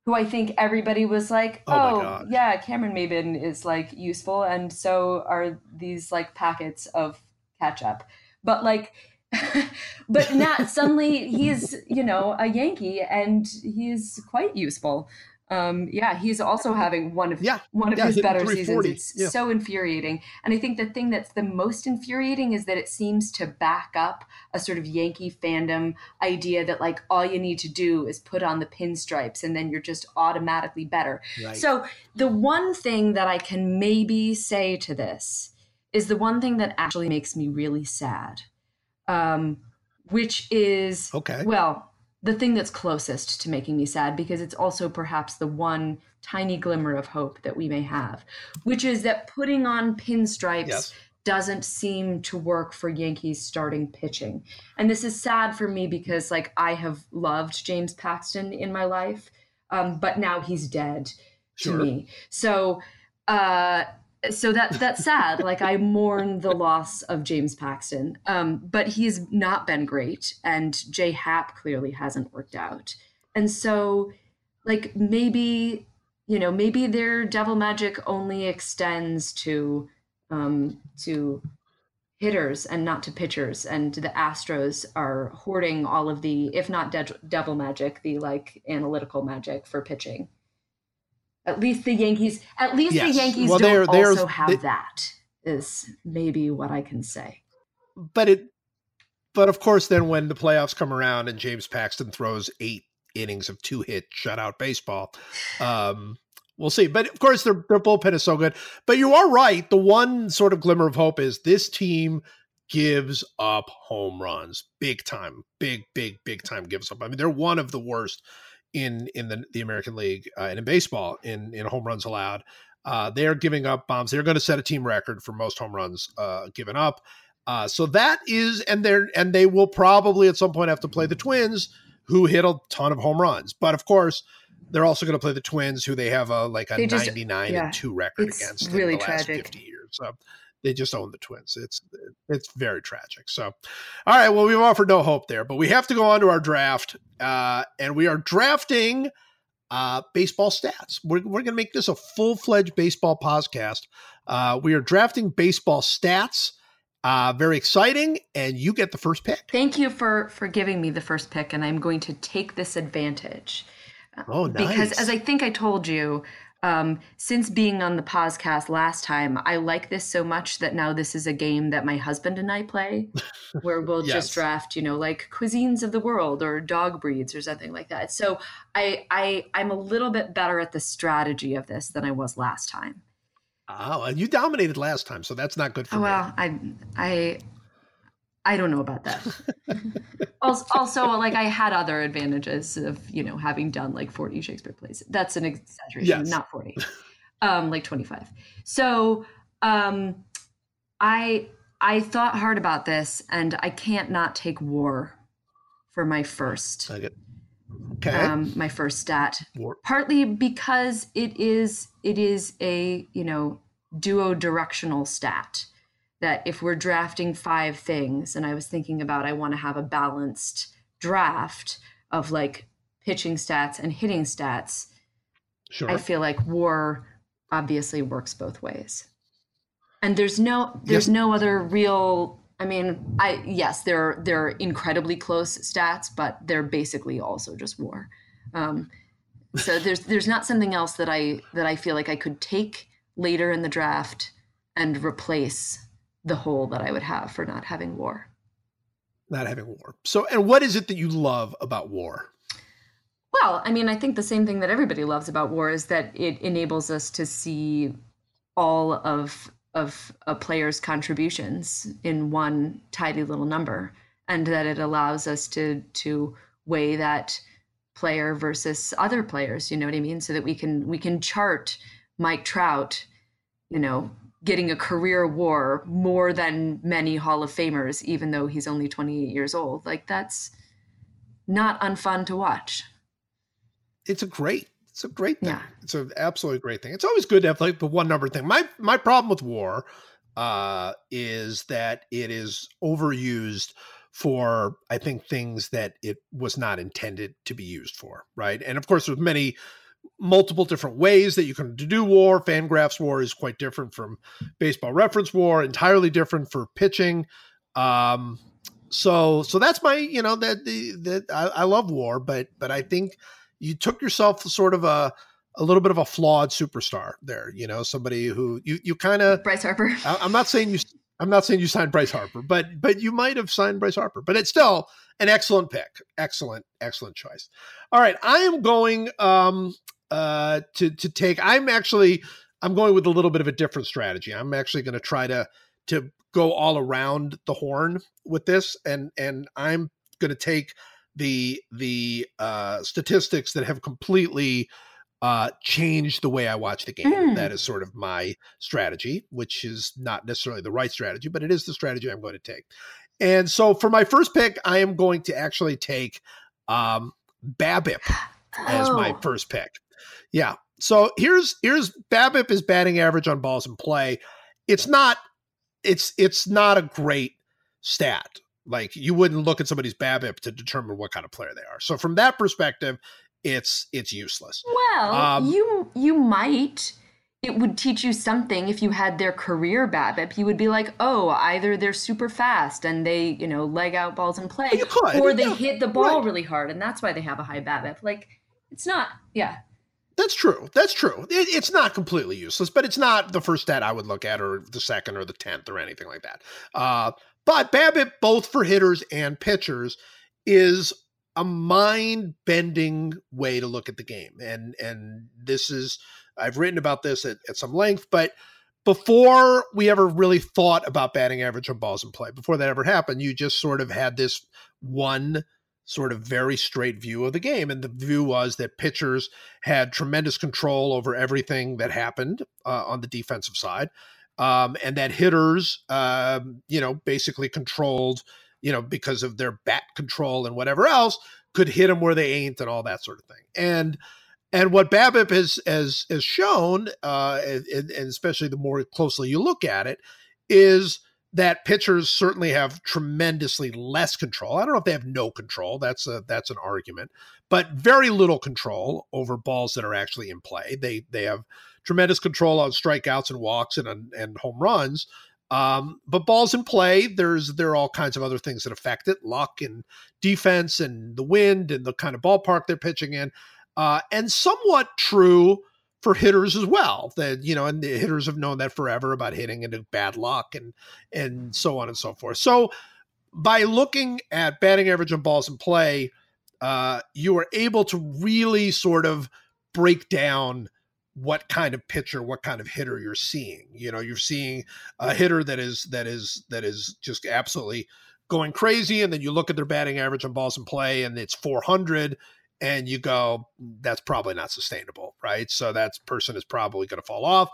who I think everybody was like, Oh Oh, yeah, Cameron Maybin is like useful and so are these like packets of ketchup. But like but not suddenly he's, you know, a Yankee and he's quite useful. Um, yeah, he's also having one of Yeah, one of yeah, his better seasons. It's yeah. so infuriating. And I think the thing that's the most infuriating is that it seems to back up a sort of Yankee fandom idea that like all you need to do is put on the pinstripes and then you're just automatically better. Right. So the one thing that I can maybe say to this is the one thing that actually makes me really sad, um, which is Okay. well the thing that's closest to making me sad because it's also perhaps the one tiny glimmer of hope that we may have, which is that putting on pinstripes Yes. doesn't seem to work for Yankees starting pitching. And this is sad for me because like I have loved James Paxton in my life, um, but now he's dead Sure. to me. So uh so that that's sad. like I mourn the loss of James Paxton. Um, but he's not been great and Jay Happ clearly hasn't worked out. And so like maybe you know, maybe their devil magic only extends to um to hitters and not to pitchers and the astros are hoarding all of the if not de- devil magic the like analytical magic for pitching at least the yankees at least Yes. the yankees Well, don't they're- they're- also have they- that is maybe what i can say. But it but of course then when the playoffs come around and James Paxton throws eight innings of two hit shutout baseball um we'll see. But of course their their bullpen is so good. But you are right. The one sort of glimmer of hope is this team gives up home runs. Big time. Big big big time gives up. I mean they're one of the worst in in the, the american league uh, and in baseball in in home runs allowed uh, they're giving up bombs they're going to set a team record for most home runs uh, given up uh, so that is, and they're and they will probably at some point have to play the Twins, who hit a ton of home runs. But of course, they're also going to play the Twins, who they have a like a just- ninety nine yeah, and two record it's against really in the last fifty years. So they just own the Twins. It's it's very tragic. So, all right, well, we've offered no hope there, but we have to go on to our draft, uh, and we are drafting uh, baseball stats. We're, we're going to make this a full fledged baseball podcast. Uh, we are drafting baseball stats. Uh, very exciting, and you get the first pick. thank you for for giving me the first pick and i'm going to take this advantage Oh, nice. because as I think I told you, um, since being on the podcast last time, I like this so much that now this is a game that my husband and I play, where we'll Yes. just draft, you know, like cuisines of the world or dog breeds or something like that. So I, I, I'm a little bit better at the strategy of this than I was last time. oh, and you dominated last time, so that's not good for Oh, me. well, I, I, I don't know about that. also, also, like I had other advantages of you know having done like 40 Shakespeare plays. That's an exaggeration, Yes. not 40, um, like 25. So, um, I I thought hard about this, and I can't not take war for my first get- Okay. um, my first stat War- partly because it is it is a you know duo directional stat that if we're drafting five things and i was thinking about i want to have a balanced draft of like pitching stats and hitting stats sure. i feel like war obviously works both ways and there's no there's Yes. no other real i mean i yes they're they're incredibly close stats but they're basically also just war um, so there's there's not something else that i that i feel like i could take later in the draft and replace the hole that i would have for not having war not having war. So, and what is it that you love about war? Well, I mean, I think the same thing that everybody loves about war is that it enables us to see all of of a player's contributions in one tidy little number, and that it allows us to to weigh that player versus other players. You know what I mean? So that we can we can chart Mike Trout, you know, getting a career war more than many Hall of Famers, even though he's only 28 years old. Like that's not unfun to watch. It's a great, it's a great thing. Yeah. It's an absolutely great thing. It's always good to have like the one number thing. My my problem with war uh, is that it is overused for I think things that it was not intended to be used for, right? And of course, there's many multiple different ways that you can do war. Fangraphs war is quite different from baseball reference war, entirely different for pitching. Um, so so that's my you know that the that I, I love war, but but I think you took yourself sort of a a little bit of a flawed superstar there. You know, somebody who you you kind of Bryce Harper. I, I'm not saying you. I'm not saying you signed Bryce Harper, but but you might have signed Bryce Harper. But it's still an excellent pick. Excellent, excellent choice. All right, I am going um uh to to take. I'm actually I'm going with a little bit of a different strategy. I'm actually going to try to to go all around the horn with this, and and I'm going to take the the uh, statistics that have completely uh, changed the way I watch the game. Mm. That is sort of my strategy, which is not necessarily the right strategy, but it is the strategy I'm going to take. And so for my first pick, I am going to actually take um, BABIP as my Oh. first pick. Yeah. So here's here's BABIP is batting average on balls in play. It's not it's it's not a great stat. Like you wouldn't look at somebody's BABIP to determine what kind of player they are. So from that perspective, it's it's useless. Well, Um, you you might. It would teach you something if you had their career BABIP. You would be like, oh, either they're super fast and they, you know, leg out balls and play, could, or they yeah, hit the ball right. really hard, and that's why they have a high BABIP. Like, it's not. Yeah. That's true. That's true. It, it's not completely useless, but it's not the first stat I would look at, or the second, or the tenth, or anything like that. Uh, but BABIP, both for hitters and pitchers, is a mind-bending way to look at the game, and and this is I've written about this at, at some length, but before we ever really thought about batting average on balls in play, before that ever happened, you just sort of had this one sort of very straight view of the game. And the view was that pitchers had tremendous control over everything that happened uh, on the defensive side. Um, and that hitters, um, you know, basically controlled, you know, because of their bat control and whatever else, could hit them where they ain't and all that sort of thing. And and what BABIP has has has shown, uh, and, and especially the more closely you look at it, is that pitchers certainly have tremendously less control. I don't know if they have no control. That's a that's an argument, but very little control over balls that are actually in play. They they have tremendous control on strikeouts and walks and and home runs. Um, but balls in play, there's there are all kinds of other things that affect it, luck and defense and the wind and the kind of ballpark they're pitching in, uh, and somewhat true for hitters as well. That you know, and the hitters have known that forever about hitting into bad luck and and so on and so forth. So by looking at batting average on balls in play, uh, you are able to really sort of break down what kind of pitcher, what kind of hitter you're seeing. You know, you're seeing a hitter that is that is that is just absolutely going crazy, and then you look at their batting average on balls in play, and it's 400 and you go, that's probably not sustainable, right? So that person is probably going to fall off.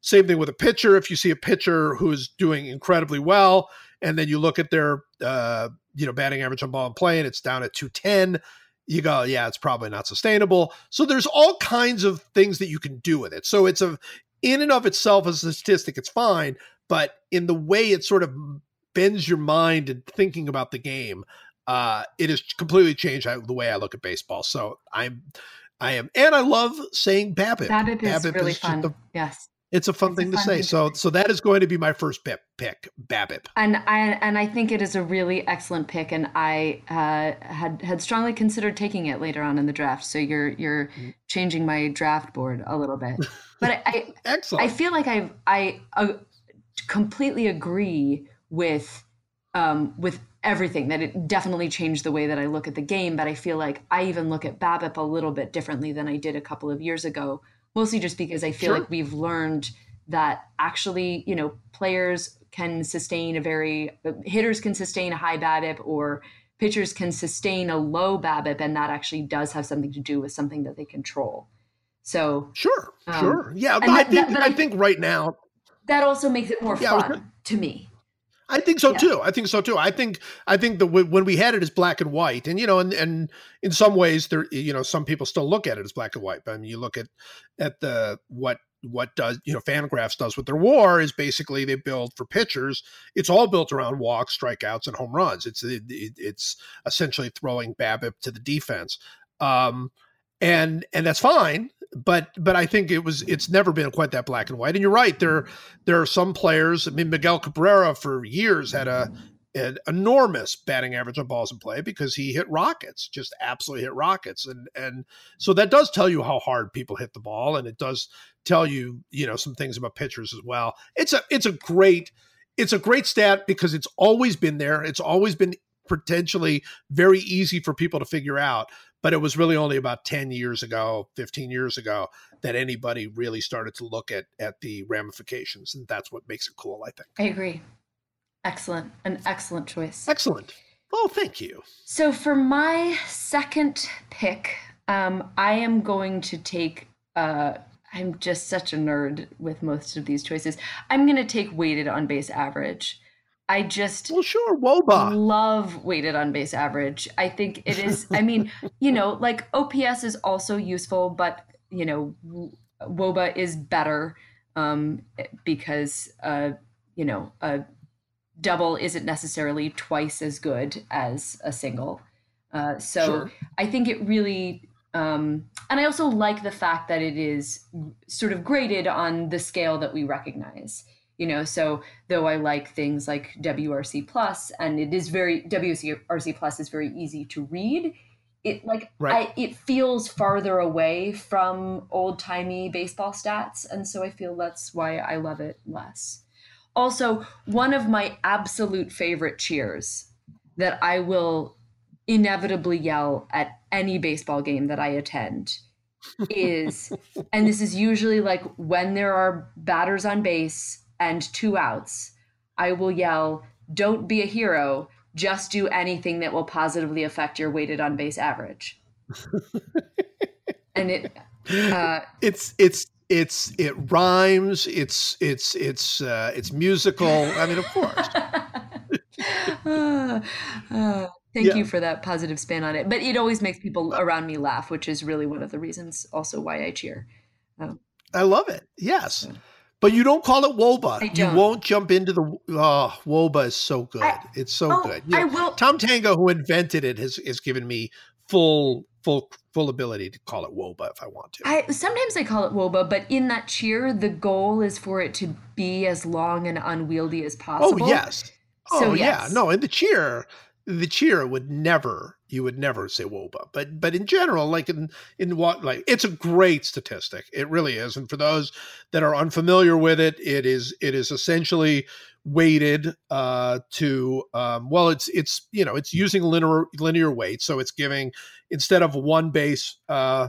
Same thing with a pitcher. If you see a pitcher who's doing incredibly well, and then you look at their, uh, you know, batting average on ball and play, and it's down at 210, you go, yeah, it's probably not sustainable. So there's all kinds of things that you can do with it. So it's a, in and of itself as a statistic, it's fine, but in the way it sort of bends your mind and thinking about the game, uh, it has completely changed the way I look at baseball. So I'm, I am, and I love saying BABIP. BABIP is really just fun. a- yes. it's a fun It's a thing to say. thing So, say. so that is going to be my first pick. Pick BABIP. And I and I think it is a really excellent pick, and I uh, had had strongly considered taking it later on in the draft. So you're you're Mm-hmm. changing my draft board a little bit, but I, I Excellent. I feel like I've I uh, completely agree with um, with everything that it definitely changed the way that I look at the game. But I feel like I even look at BABIP a little bit differently than I did a couple of years ago. Mostly just because I feel Sure. like we've learned that actually, you know, players can sustain a very hitters can sustain a high BABIP or pitchers can sustain a low BABIP, and that actually does have something to do with something that they control. So sure, Um, sure. Yeah, I that- think that- I I- think right now that also makes it more Yeah, fun to me. I think so Yeah. too. I think so too. I think I think that when we had it as black and white, and you know, and and in some ways, there, you know, some people still look at it as black and white. But I mean, you look at at the what what does you know Fangraphs does with their WAR is basically they build for pitchers. It's all built around walks, strikeouts, and home runs. It's it, it- it's essentially throwing BABIP to the defense, um, and and that's fine. But but I think it was it's never been quite that black and white. And you're right. There there are some players. I mean, Miguel Cabrera for years had a an enormous batting average on balls in play because he hit rockets, just absolutely hit rockets, and and so that does tell you how hard people hit the ball, and it does tell you you know some things about pitchers as well. It's a it's a great it's a great stat because it's always been there. It's always been potentially very easy for people to figure out. But it was really only about 10 years ago, 15 years ago, that anybody really started to look at at the ramifications. And that's what makes it cool, I think. I agree. Excellent. An excellent choice. Excellent. Oh, thank you. So for my second pick, um, I am going to take uh, I'm just such a nerd with most of these choices. I'm going to take weighted on base average. I just well, sure, Woba. love weighted on base average. I think it is. I mean, you know, like OPS is also useful, but you know, Woba is better um, because uh, you know a double isn't necessarily twice as good as a single. Uh, so sure. I think it really um, and I also like the fact that it is sort of graded on the scale that we recognize. You know, so though I like things like WRC plus, and it is very WRC plus is very easy to read. It like right. I, it feels farther away from old timey baseball stats, and so I feel that's why I love it less. Also, one of my absolute favorite cheers that I will inevitably yell at any baseball game that I attend is, and this is usually like when there are batters on base and two outs, I will yell, Don't be a hero, just do anything that will positively affect your weighted on base average. and it, uh, it's, it's, it's it rhymes it's it's it's uh it's musical i mean of course uh, uh, Thank yeah. you for that positive spin on it. But it always makes people around me laugh, which is really one of the reasons also why I cheer. Um, I love it. Yes. But you don't call it Woba. You won't jump into the oh, Woba is so good. I, it's so oh, good. Know, I will. Tom Tango, who invented it, has has given me full full full ability to call it Woba if I want to. I sometimes I call it Woba, but in that cheer, the goal is for it to be as long and unwieldy as oh, possible. Oh yes. Oh so, yes. yeah. No, in the cheer, the cheer would never you would never say woba but but in general like in in what like it's a great statistic. It really is. And for those that are unfamiliar with it it is it is essentially weighted uh to um well it's it's you know it's using linear linear weight. So it's giving instead of one base uh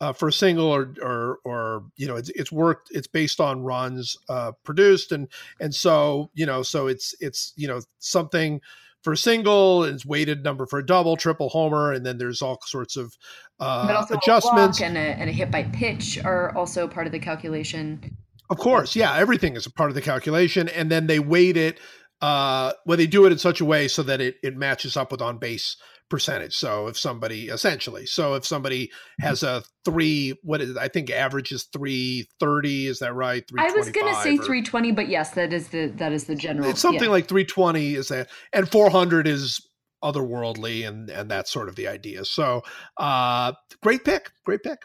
uh, for a single or or or you know it's it's worked it's based on runs uh, produced. And and so you know so it's it's you know something for a single, it's weighted number for a double, triple homer, and then there's all sorts of uh, adjustments. A and, a, and a hit by pitch are also part of the calculation. Of course, yeah, everything is a part of the calculation, and then they weight it. Uh, well, they do it in such a way so that it it matches up with on base percentage. So if somebody essentially, so if somebody has a three, what is I think average is three thirty. Is that right? I was going to say three twenty, but yes, that is the that is the general. It's something yeah. like three twenty is that, and four hundred is otherworldly, and and that's sort of the idea. So, uh, great pick, great pick.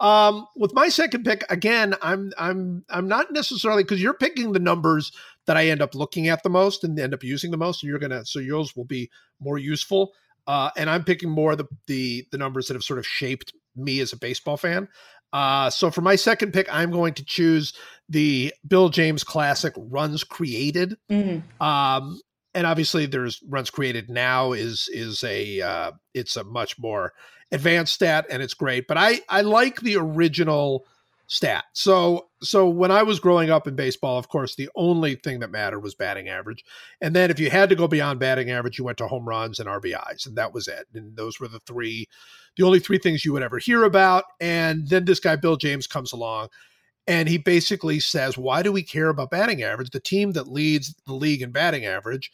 Um, with my second pick, again, I'm I'm I'm not necessarily because you're picking the numbers that I end up looking at the most and end up using the most. And you're gonna so yours will be more useful. Uh, and I'm picking more the, the the numbers that have sort of shaped me as a baseball fan. Uh, so for my second pick, I'm going to choose the Bill James classic runs created. Mm-hmm. Um, and obviously, there's runs created now is is a uh, it's a much more advanced stat and it's great. But I I like the original stat. So so when I was growing up in baseball, of course, the only thing that mattered was batting average. And then if you had to go beyond batting average, you went to home runs and RBIs, and that was it. And those were the three the only three things you would ever hear about. And then this guy Bill James comes along and he basically says, "Why do we care about batting average? The team that leads the league in batting average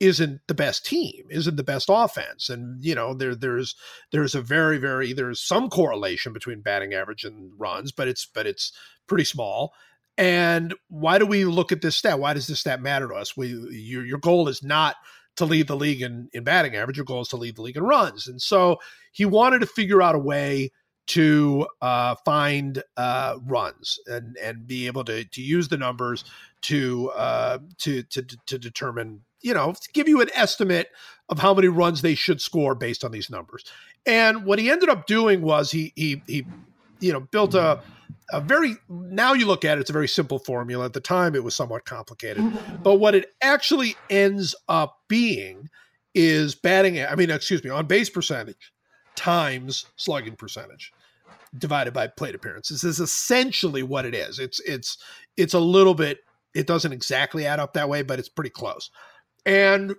isn't the best team, isn't the best offense. And you know, there there's there's a very very there's some correlation between batting average and runs, but it's but it's pretty small. And why do we look at this stat? Why does this stat matter to us? We your your goal is not to lead the league in, in batting average. Your goal is to lead the league in runs. And so he wanted to figure out a way to uh, find uh, runs and and be able to to use the numbers to uh, to to to determine you know, give you an estimate of how many runs they should score based on these numbers. And what he ended up doing was he he he you know built a a very now you look at it it's a very simple formula. At the time it was somewhat complicated. But what it actually ends up being is batting i mean excuse me on base percentage times slugging percentage divided by plate appearances is essentially what it is. It's it's it's a little bit it doesn't exactly add up that way but it's pretty close and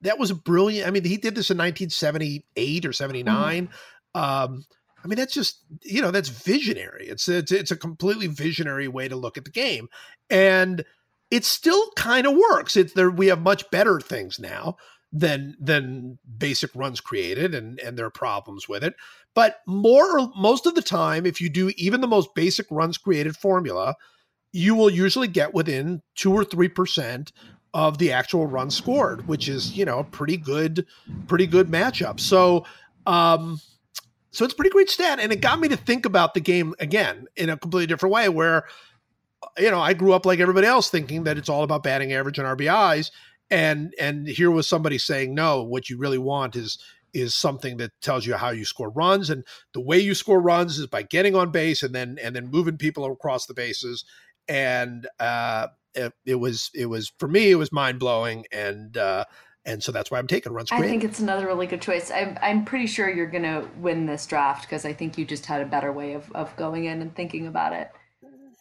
that was a brilliant i mean he did this in 1978 or 79 mm-hmm. um I mean, that's just you know that's visionary. It's it's it's a completely visionary way to look at the game, and it still kind of works. It's there. We have much better things now than than basic runs created, and and there are problems with it. But more or most of the time, if you do even the most basic runs created formula, you will usually get within two or three percent of the actual runs scored, which is you know a pretty good pretty good matchup. So. um so it's a pretty great stat. And it got me to think about the game again in a completely different way where, you know, I grew up like everybody else thinking that it's all about batting average and RBIs. And and here was somebody saying, no, what you really want is is something that tells you how you score runs. And the way you score runs is by getting on base and then and then moving people across the bases. And uh it, it was it was for me, it was mind blowing. And uh and so that's why I'm taking runs. I think it's another really good choice. I'm I'm pretty sure you're going to win this draft because I think you just had a better way of of going in and thinking about it.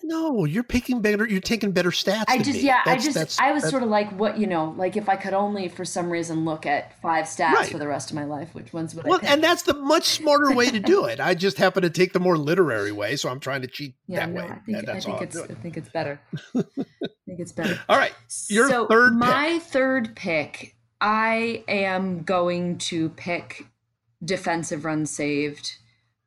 No, you're picking better. You're taking better stats. I just, me. yeah, that's, I just, that's, I was sort of like, what you know, like if I could only for some reason look at five stats right. for the rest of my life, which ones would well, I? And that's the much smarter way to do it. I just happen to take the more literary way, so I'm trying to cheat yeah, that no, way. I think, I think it's, I think it's better. I think it's better. All right, your so third. My pick. third pick I am going to pick defensive run saved.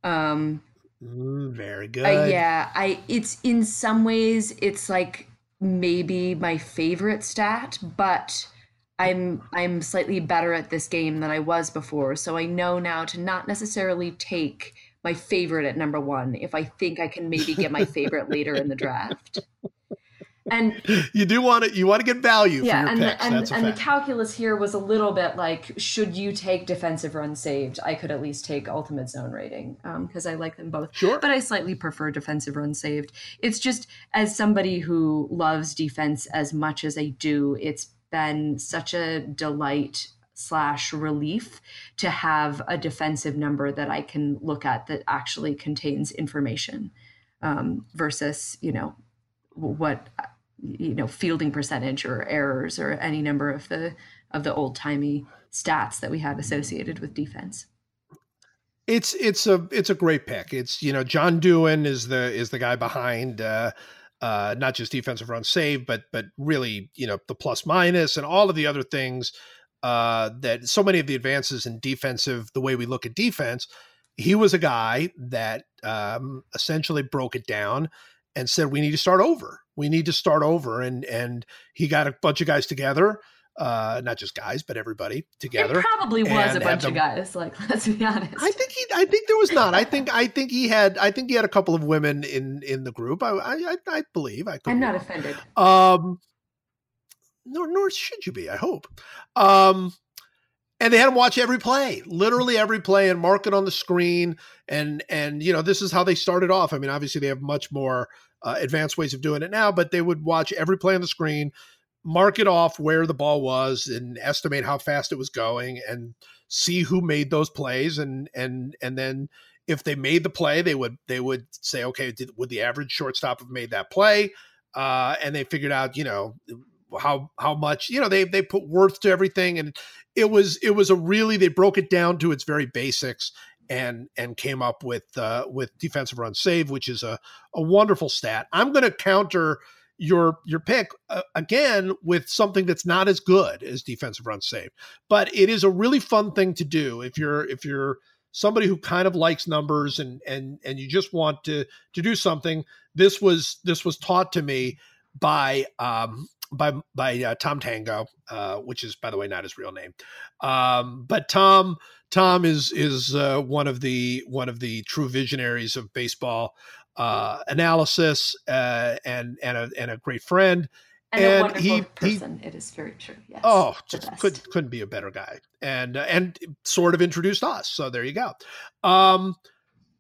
Um, mm, very good. Uh, yeah, I. It's in some ways it's like maybe my favorite stat, but I'm I'm slightly better at this game than I was before. So I know now to not necessarily take my favorite at number one if I think I can maybe get my favorite later in the draft and you do want to you want to get value yeah, for your and picks. The, and, That's and the calculus here was a little bit like, should you take defensive runs saved? I could at least take ultimate zone rating because um, I like them both. Sure, but I slightly prefer defensive runs saved. It's just as somebody who loves defense as much as I do, it's been such a delight slash relief to have a defensive number that I can look at that actually contains information um, versus you know what you know fielding percentage or errors or any number of the of the old timey stats that we had associated with defense. It's it's a it's a great pick. It's you know John Dewan is the is the guy behind uh, uh, not just defensive run save, but but really you know the plus minus and all of the other things uh, that so many of the advances in defensive the way we look at defense. He was a guy that um, essentially broke it down and said we need to start over. We need to start over, and and he got a bunch of guys together, uh, not just guys, but everybody together. It probably was a bunch them, of guys. Like, let's be honest. I think he. I think there was not. I think. I think he had. I think he had a couple of women in in the group. I. I. I believe. I. I'm not offended. Um. Nor nor should you be. I hope. Um. And they had him watch every play, literally every play, and mark it on the screen. And and you know this is how they started off. I mean, obviously they have much more uh, advanced ways of doing it now, but they would watch every play on the screen, mark it off where the ball was, and estimate how fast it was going, and see who made those plays, and and and then if they made the play, they would they would say, okay, did, would the average shortstop have made that play? Uh, and they figured out, you know, how how much you know they they put worth to everything, and it was it was a really they broke it down to its very basics and and came up with uh, with defensive run save, which is a a wonderful stat. I'm going to counter your your pick uh, again with something that's not as good as defensive run save, but it is a really fun thing to do if you're if you're somebody who kind of likes numbers and and and you just want to to do something. This was this was taught to me by um, by by uh, Tom Tango, uh, which is by the way not his real name. Um, but Tom Tom is is uh, one of the one of the true visionaries of baseball uh, analysis uh, and and a and a great friend. And, a wonderful he- he- it is very true. Yes. Oh, just couldn't couldn't be a better guy, and uh, and sort of introduced us. So there you go. Um,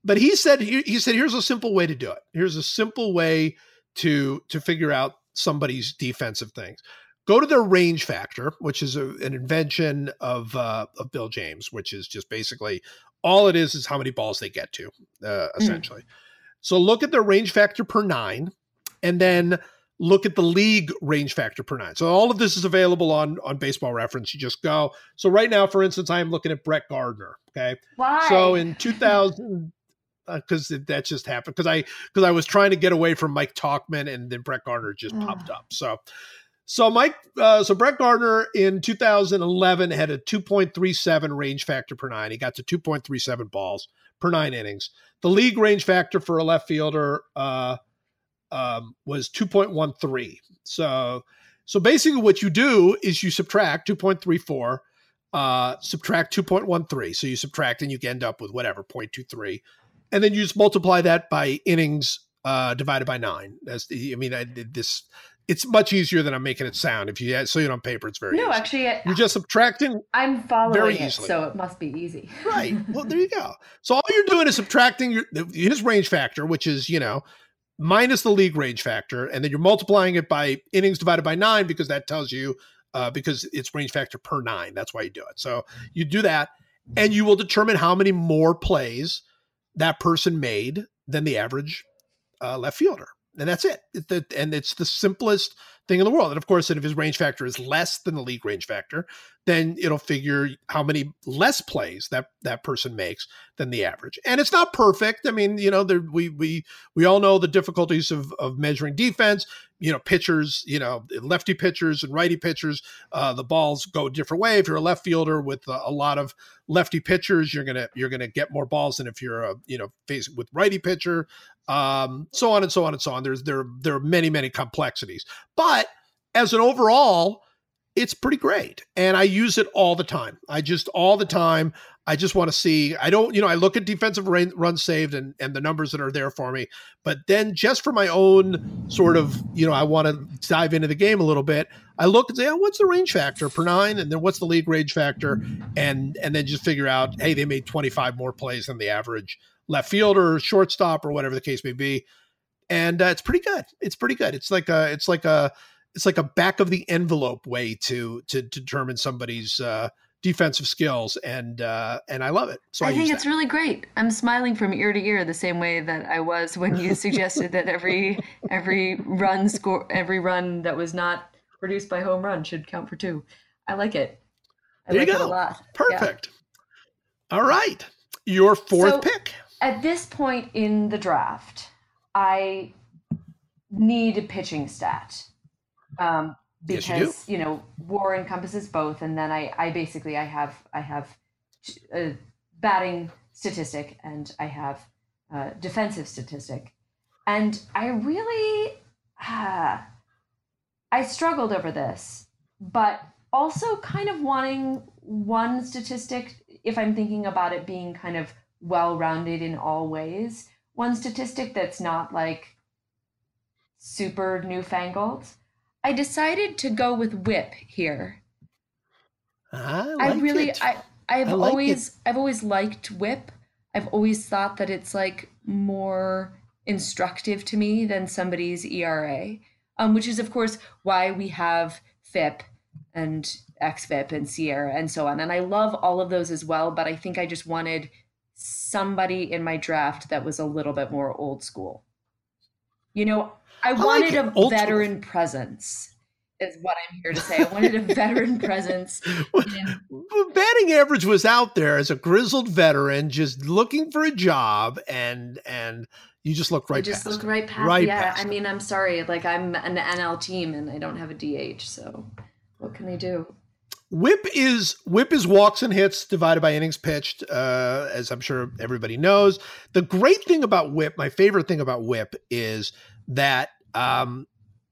but he said he, he said here's a simple way to do it. Here's a simple way to to figure out somebody's defensive things. Go to their range factor, which is a, an invention of uh, of Bill James, which is just basically all it is is how many balls they get to, uh, essentially. So look at their range factor per nine, and then look at the league range factor per nine. So all of this is available on on Baseball Reference. You just go. So right now, for instance, I am looking at Brett Gardner. Okay, Why? so in 2000, because that just happened because I because I was trying to get away from Mike Tauchman and then Brett Gardner just popped up. So so Mike uh, so Brett Gardner in 2011 had a 2.37 range factor per nine. He got to 2.37 balls per nine innings. The league range factor for a left fielder uh, um, was 2.13. So so basically, what you do is you subtract 2.34 uh, subtract 2.13. So you subtract and you end up with whatever, 0.23. And then you just multiply that by innings uh, divided by nine. That's the, I mean, I did this, it's much easier than I'm making it sound. If you see it on paper, it's very no, easy. actually, You're just subtracting. I'm following very it, easily. so it must be easy. Right. Well, there you go. So all you're doing is subtracting your his range factor, which is, you know, minus the league range factor, and then you're multiplying it by innings divided by nine because that tells you uh, because it's range factor per nine. That's why you do it. So you do that, and you will determine how many more plays that person made than the average uh, left fielder, and that's it. It- that- And it's the simplest thing in the world. And of course, if his range factor is less than the league range factor, then it'll figure how many less plays that that person makes than the average. And it's not perfect. I mean, you know, there, we we we all know the difficulties of of measuring defense. You know, pitchers, you know, lefty pitchers and righty pitchers, uh, the balls go a different way. If you're a left fielder with a, a lot of lefty pitchers, you're gonna you're gonna get more balls than if you're a you know face with righty pitcher. Um, so on and so on and so on. There's there there are many many complexities, but as an overall, it's pretty great. And i use it all the time. I just all the time i just want to see i don't you know i look at defensive rain, runs saved and and the numbers that are there for me. But then just for my own sort of you know i want to dive into the game a little bit i look and say oh, what's the range factor per nine? And then what's the league range factor? And and then just figure out hey they made 25 more plays than the average left fielder shortstop or whatever the case may be. And uh, it's pretty good. It's pretty good. It's like a it's like a it's like a back of the envelope way to to determine somebody's uh, defensive skills, and uh, and I love it. So I, I think it's that. really great. I'm smiling from ear to ear the same way that I was when you suggested that every every run score every run that was not produced by home run should count for two. I like it. I There you like it go. a lot. Yeah. perfect. All right, your fourth So- pick. At this point in the draft, I need a pitching stat. Um, Yes, you because you know war encompasses both and then i i basically i have i have a batting statistic and i have a defensive statistic. And i really ah, i struggled over this but also kind of wanting one statistic if i'm thinking about it being kind of well rounded in all ways one statistic that's not like super newfangled I decided to go with whip here. I, I like really it. I I've I like always I've always liked whip. I've always thought that it's like more instructive to me than somebody's ERA. Um, which is of course why we have FIP and XFIP and SIERA and so on. And I love all of those as well, but I think I just wanted somebody in my draft that was a little bit more old school. You know, I like wanted it. a school. veteran presence, is what I'm here to say. I wanted a veteran presence. in- batting average was out there as a grizzled veteran, just looking for a job, and and you just looked right I just past. look right past. Right yeah, past I mean, I'm sorry. Like I'm an NL team and I don't have a DH, so what can I do? Whip is whip is walks and hits divided by innings pitched, uh, as I'm sure everybody knows. The great thing about whip, my favorite thing about whip, is that um,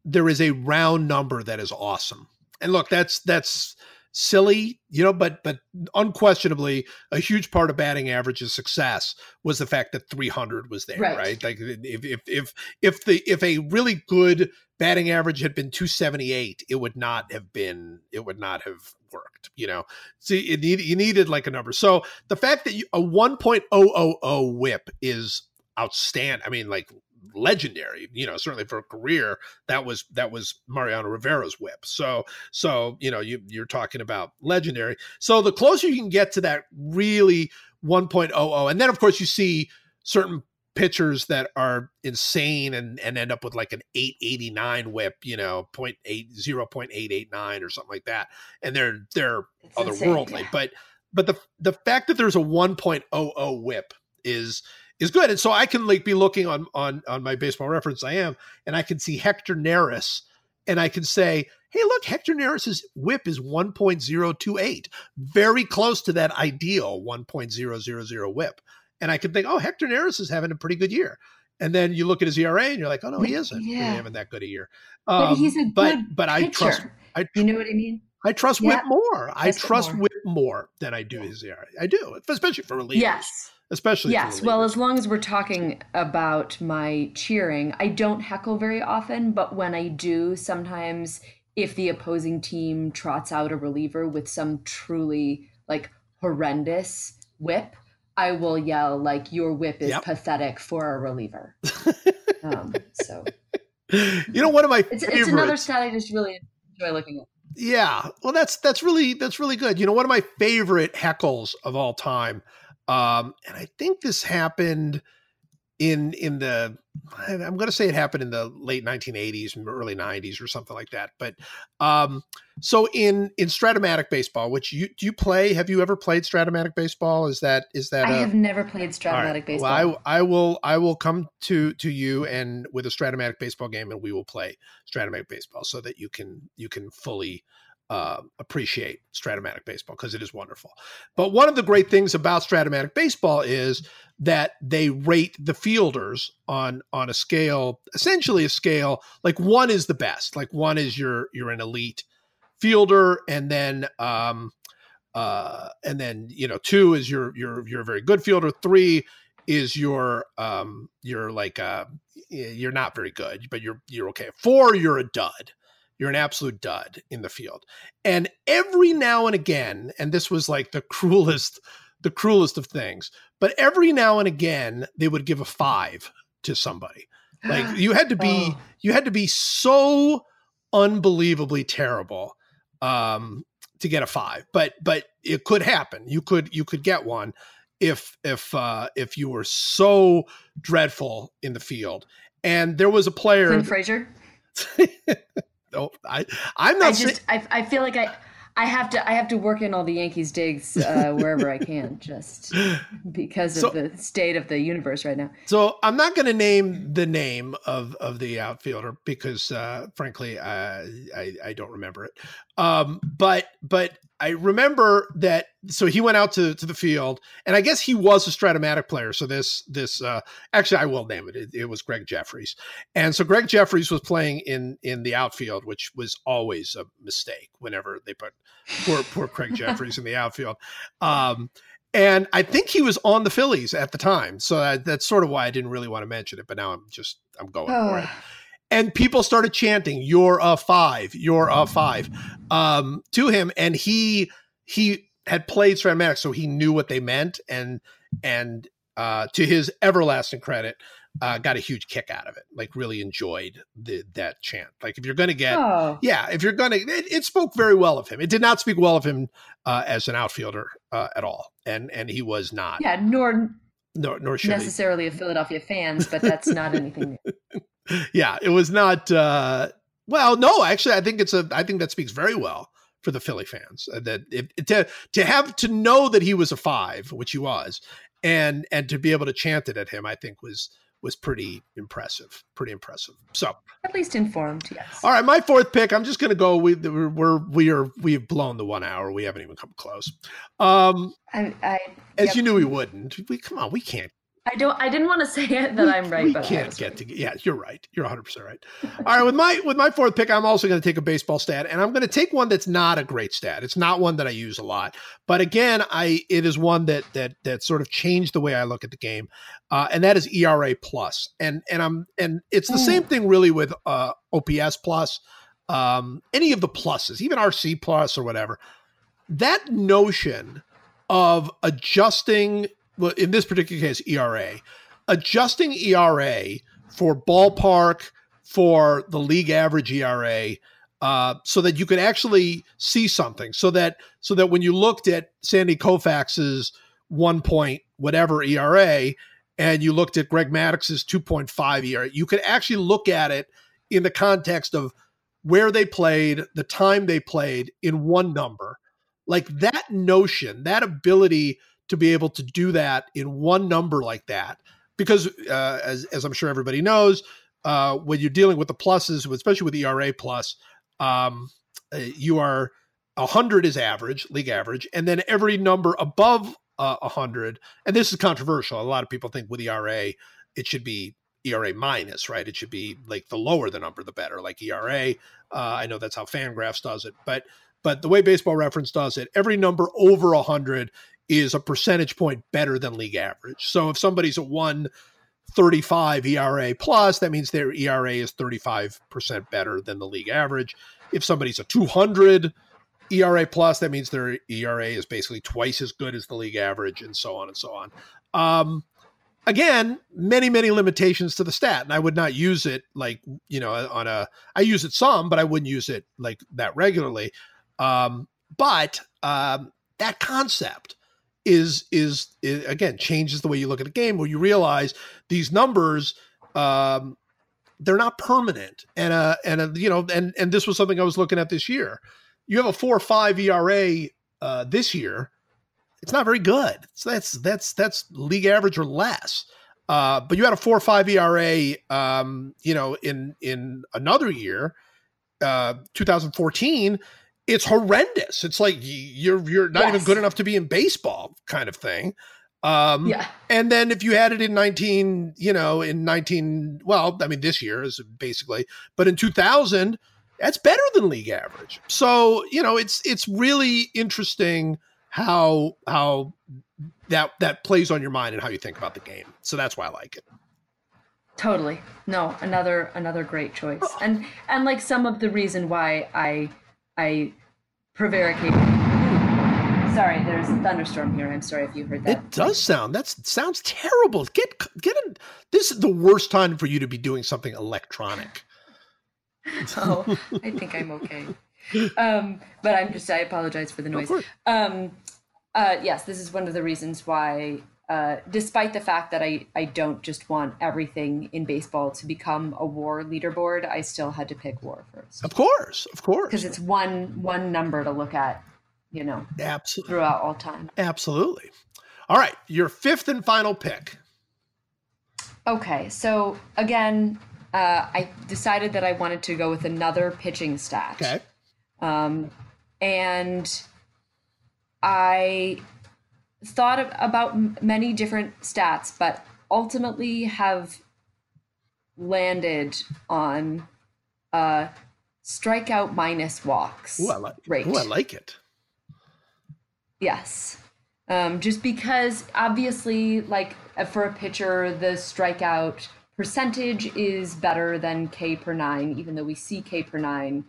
there is a round number that is awesome. And look, that's that's silly, you know, but but unquestionably a huge part of batting average's success was the fact that 300 was there, right? Right. Like if if if if the if a really good batting average had been 278, it would not have been it would not have worked, you know. See, it need, you needed like a number. So the fact that you, a 1.000 whip is outstanding. I mean, like legendary, you know, certainly for a career, that was that was Mariano Rivera's whip. So so, you know, you you're talking about legendary. So the closer you can get to that really 1.00 and then of course you see certain pitchers that are insane and, and end up with like an 889 whip, you know, 0.8 0.889 or something like that. And they're they're It's insane, otherworldly. yeah. But but the the fact that there's a 1.00 whip is is good. And so I can like be looking on on on my baseball reference I am, and I can see Hector Neris, and I can say, hey, look, Hector Neris's whip is 1.028, very close to that ideal 1.000 whip. And I can think, oh, Hector Neris is having a pretty good year. And then you look at his ERA and you're like, oh no, he isn't really Yeah. having that good a year. But Um, he's a but good but I trust. I You know what I mean? I trust Yeah. Whip more. I Trust more. Whip more than I do his ERA. I do, especially for relievers. Yes. especially Yes. Well, as long as we're talking about my cheering, I don't heckle very often, but when I do, sometimes if the opposing team trots out a reliever with some truly like horrendous whip, I will yell like your whip is Yep. pathetic for a reliever. um, so you know, one of my it's favorites. it's another stat I just really enjoy looking at. Yeah, well, that's that's really that's really good. You know, one of my favorite heckles of all time, um, and I think this happened in in the I'm going to say it happened in the late 1980s, early 90s, or something like that. But um, so in in Strat-O-Matic baseball, which you do you play? Have you ever played Strat-O-Matic baseball? Is that is that I a- have never played Strat-O-Matic right. baseball. Well, I, I will I will come to to you and with a Strat-O-Matic baseball game, and we will play Strat-O-Matic baseball so that you can you can fully uh, appreciate Strat-O-Matic baseball because it is wonderful. But one of the great things about Strat-O-Matic baseball is that they rate the fielders on on a scale, essentially a scale like one is the best, like one is your you're an elite fielder, and then um, uh, and then you know two is you're you're you're a very good fielder. Three is your um you're like uh you're not very good, but you're you're okay. Four, you're a dud. You're an absolute dud in the field. And every now and again, and this was like the cruelest, the cruelest of things, but every now and again they would give a five to somebody. Like you had to be Oh. you had to be so unbelievably terrible um to get a five but but it could happen you could you could get one if if uh if you were so dreadful in the field and there was a player Frazier. oh, i i'm not saying just I, I feel like I I have to I have to work in all the Yankees digs uh, wherever I can just because of So- the state of the universe right now. So I'm not going to name the name of of the outfielder because, uh, frankly, uh, I I don't remember it. Um, but but I remember that. So he went out to to the field, and I guess he was a Strat-O-Matic player. So this this uh, actually I will name it. it. It was Gregg Jefferies, and so Gregg Jefferies was playing in in the outfield, which was always a mistake whenever they put poor poor Craig Jefferies in the outfield. Um, and I think he was on the Phillies at the time, so that, that's sort of why I didn't really want to mention it. But now I'm just I'm going for it. And people started chanting, "You're a five, you're a five, um, to him, and he he had played Strat-O-Matic, so he knew what they meant, and and uh, to his everlasting credit, uh, got a huge kick out of it. Like really enjoyed the, that chant. Like if you're going to get Oh, yeah, if you're gonna, it, it spoke very well of him. It did not speak well of him uh, as an outfielder uh, at all, and and he was not. yeah, nor Nor, nor should he. necessarily of Philadelphia fans, but that's not anything new. Yeah, it was not. Uh, well, no, actually, I think it's a. I think that speaks very well for the Philly fans. Uh, that if, to to have to know that he was a five, which he was, and and to be able to chant it at him, I think was was pretty impressive. Pretty impressive. So. At least informed, yes. All right, my fourth pick. I'm just going to go. We we're, we're we are we've blown the one hour. We haven't even come close. Um, I, I as Yep. you knew we wouldn't. We come on. We can't. I don't. I didn't want to say it that I'm right, we but can't get right. to. Yeah, you're right. You're 100 percent right. All right, with my with my fourth pick, I'm also going to take a baseball stat, and I'm going to take one that's not a great stat. It's not one that I use a lot, but again, I it is one that that that sort of changed the way I look at the game, uh, and that is ERA plus, and and I'm and it's the Mm. same thing really with uh, OPS plus, um, any of the pluses, even RC plus or whatever. That notion of adjusting, in this particular case, ERA, adjusting ERA for ballpark for the league average ERA, uh, so that you could actually see something. So that so that when you looked at Sandy Koufax's one point whatever ERA, and you looked at Greg Maddux's two point five ERA, you could actually look at it in the context of where they played, the time they played in one number. Like that notion, that ability to be able to do that in one number like that, because uh, as as I'm sure everybody knows, uh, when you're dealing with the pluses, especially with ERA plus, um, uh, you are hundred is average, league average, and then every number above uh, hundred, and this is controversial. A lot of people think with ERA it should be ERA minus, right? It should be like the lower the number, the better. Like ERA, uh, I know that's how Fangraphs does it, but but the way Baseball Reference does it, every number over hundred is a percentage point better than league average. So if somebody's a 135 ERA plus, that means their ERA is 35% better than the league average. If somebody's a 200 ERA plus, that means their ERA is basically twice as good as the league average, and so on and so on. Um, again, many, many limitations to the stat, and I would not use it like, you know, on a, I use it some, but I wouldn't use it like that regularly. Um, but um, that concept, is, is is again changes the way you look at the game where you realize these numbers um they're not permanent. And uh and uh, you know and and this was something i was looking at this year. You have a four or five era uh this year. It's not very good. So that's that's that's league average or less. Uh but you had a four or five era um you know in in another year uh 2014 it's horrendous. It's like you're you're not Yes. even good enough to be in baseball, kind of thing. Um, Yeah. And then if you had it in 19, you know, in 19, well, I mean, this year is basically, but in 2000, that's better than league average. So you know, it's it's really interesting how how that that plays on your mind and how you think about the game. So that's why I like it. Totally. No, another another great choice. And and like some of the reason why I I prevaricate Sorry, there's a thunderstorm here. I'm sorry if you heard that. It does sound That sounds terrible. Get get in. This is the worst time for you to be doing something electronic. oh, I think I'm okay. Um, but I'm just I apologize for the noise. Um, uh, yes, this is one of the reasons why, uh, despite the fact that I I don't just want everything in baseball to become a WAR leaderboard, I still had to pick WAR first Of course, of course, because it's one one number to look at, you know, absolutely, throughout all time. absolutely. All right, your fifth and final pick. Okay, so again, uh, I decided that I wanted to go with another pitching stat. Okay, Um, and I thought of, about many different stats, but ultimately have landed on uh, strikeout minus walks Ooh, I like. rate. Ooh, I like it. Yes. Um, just because obviously, like uh, for a pitcher, the strikeout percentage is better than K per nine, even though we see K per nine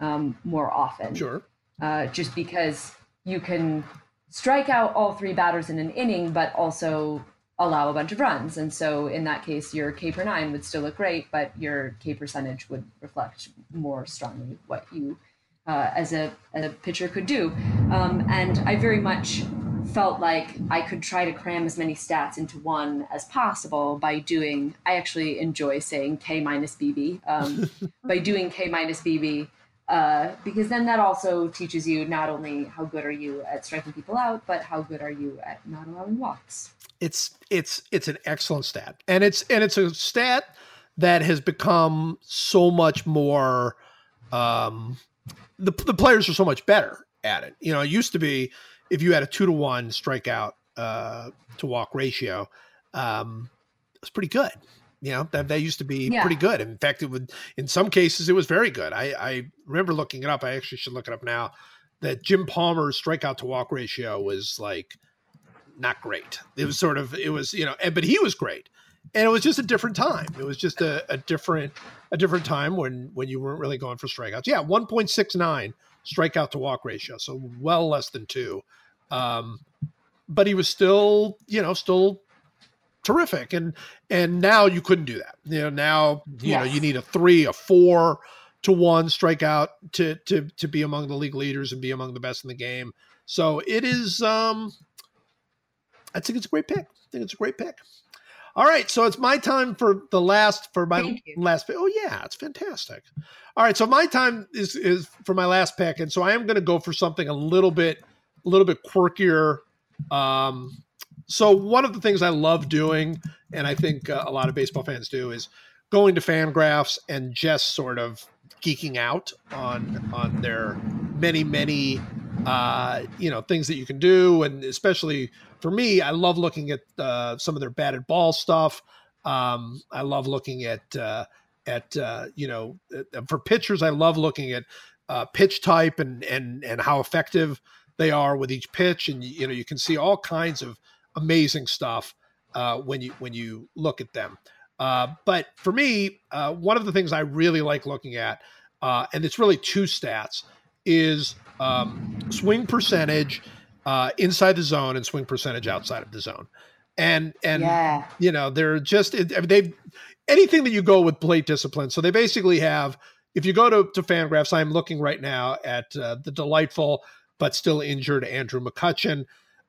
um, more often. Sure. Uh, just because you can strike out all three batters in an inning, but also allow a bunch of runs. And so in that case, your K per nine would still look great, but your K percentage would reflect more strongly what you uh, as a as a pitcher could do. Um, and I very much felt like I could try to cram as many stats into one as possible by doing. I actually enjoy saying K minus BB. Um, by doing K minus BB, uh, because then that also teaches you not only how good are you at striking people out, but how good are you at not allowing walks. It's it's it's an excellent stat, and it's and it's a stat that has become so much more. Um, the the players are so much better at it. You know, it used to be if you had a two to one strikeout uh, to walk ratio, um, was pretty good. You know that that used to be Yeah. pretty good. In fact, it would in some cases it was very good. I, I remember looking it up. I actually should look it up now. That Jim Palmer's strikeout to walk ratio was like not great. It was sort of it was you know, and, but he was great, and it was just a different time. It was just a, a different a different time when when you weren't really going for strikeouts. Yeah, one point six nine strikeout to walk ratio, so well less than two. Um, but he was still you know still terrific and and now you couldn't do that. You know now you know you need a three a four to one strikeout to to to be among the league leaders and be among the best in the game. So it is um i think it's a great pick. I think it's a great pick. All right so it's my time for the last for my last pick. Oh yeah it's fantastic. All right so my time is is for my last pick and so i am going to go for something a little bit a little bit quirkier um so one of the things I love doing, and I think uh, a lot of baseball fans do, is going to Fangraphs and just sort of geeking out on on their many many uh, you know things that you can do, and especially for me, I love looking at uh, some of their batted ball stuff. Um, I love looking at uh, at uh, you know uh, for pitchers, I love looking at uh, pitch type and and and how effective they are with each pitch, and you know you can see all kinds of amazing stuff uh, when you when you look at them. Uh, but for me, uh, one of the things I really like looking at, uh, and it's really two stats, is um, swing percentage uh, inside the zone and swing percentage outside of the zone. And and yeah. you know they're just I mean, they've anything that you go with plate discipline. So they basically have. If you go to to Fangraphs, I'm looking right now at uh, the delightful but still injured Andrew McCutchen.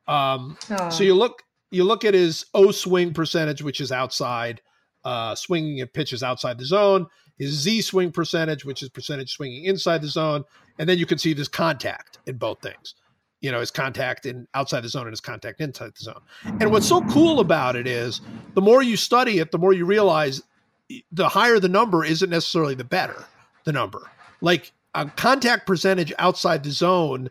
Um, Oh. so you look you look at his O swing percentage, which is outside, uh, swinging at pitches outside the zone. His Z swing percentage, which is percentage swinging inside the zone, and then you can see this contact in both things. You know, his contact in outside the zone and his contact inside the zone. And what's so cool about it is the more you study it, the more you realize the higher the number isn't necessarily the better the number. Like a contact percentage outside the zone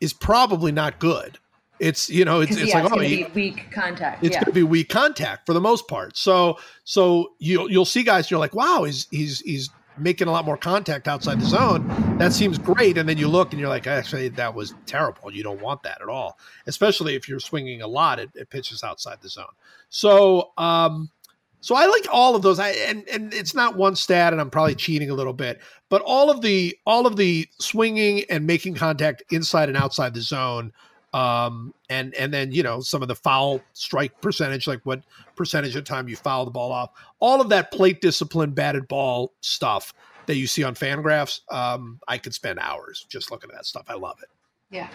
is probably not good. It's you know it's, it's yeah, like it's oh weak contact. it's yeah. going to be weak contact for the most part. So so you'll you'll see guys. You're like, wow, he's he's he's making a lot more contact outside the zone. That seems great. And then you look and you're like, actually, that was terrible. You don't want that at all, especially if you're swinging a lot at, at pitches outside the zone. So um, so I like all of those. I and and it's not one stat, and I'm probably cheating a little bit, but all of the all of the swinging and making contact inside and outside the zone um and and then you know some of the foul strike percentage like what percentage of time you foul the ball off all of that plate discipline batted ball stuff that you see on fangraphs um i could spend hours just looking at that stuff i love it Yeah.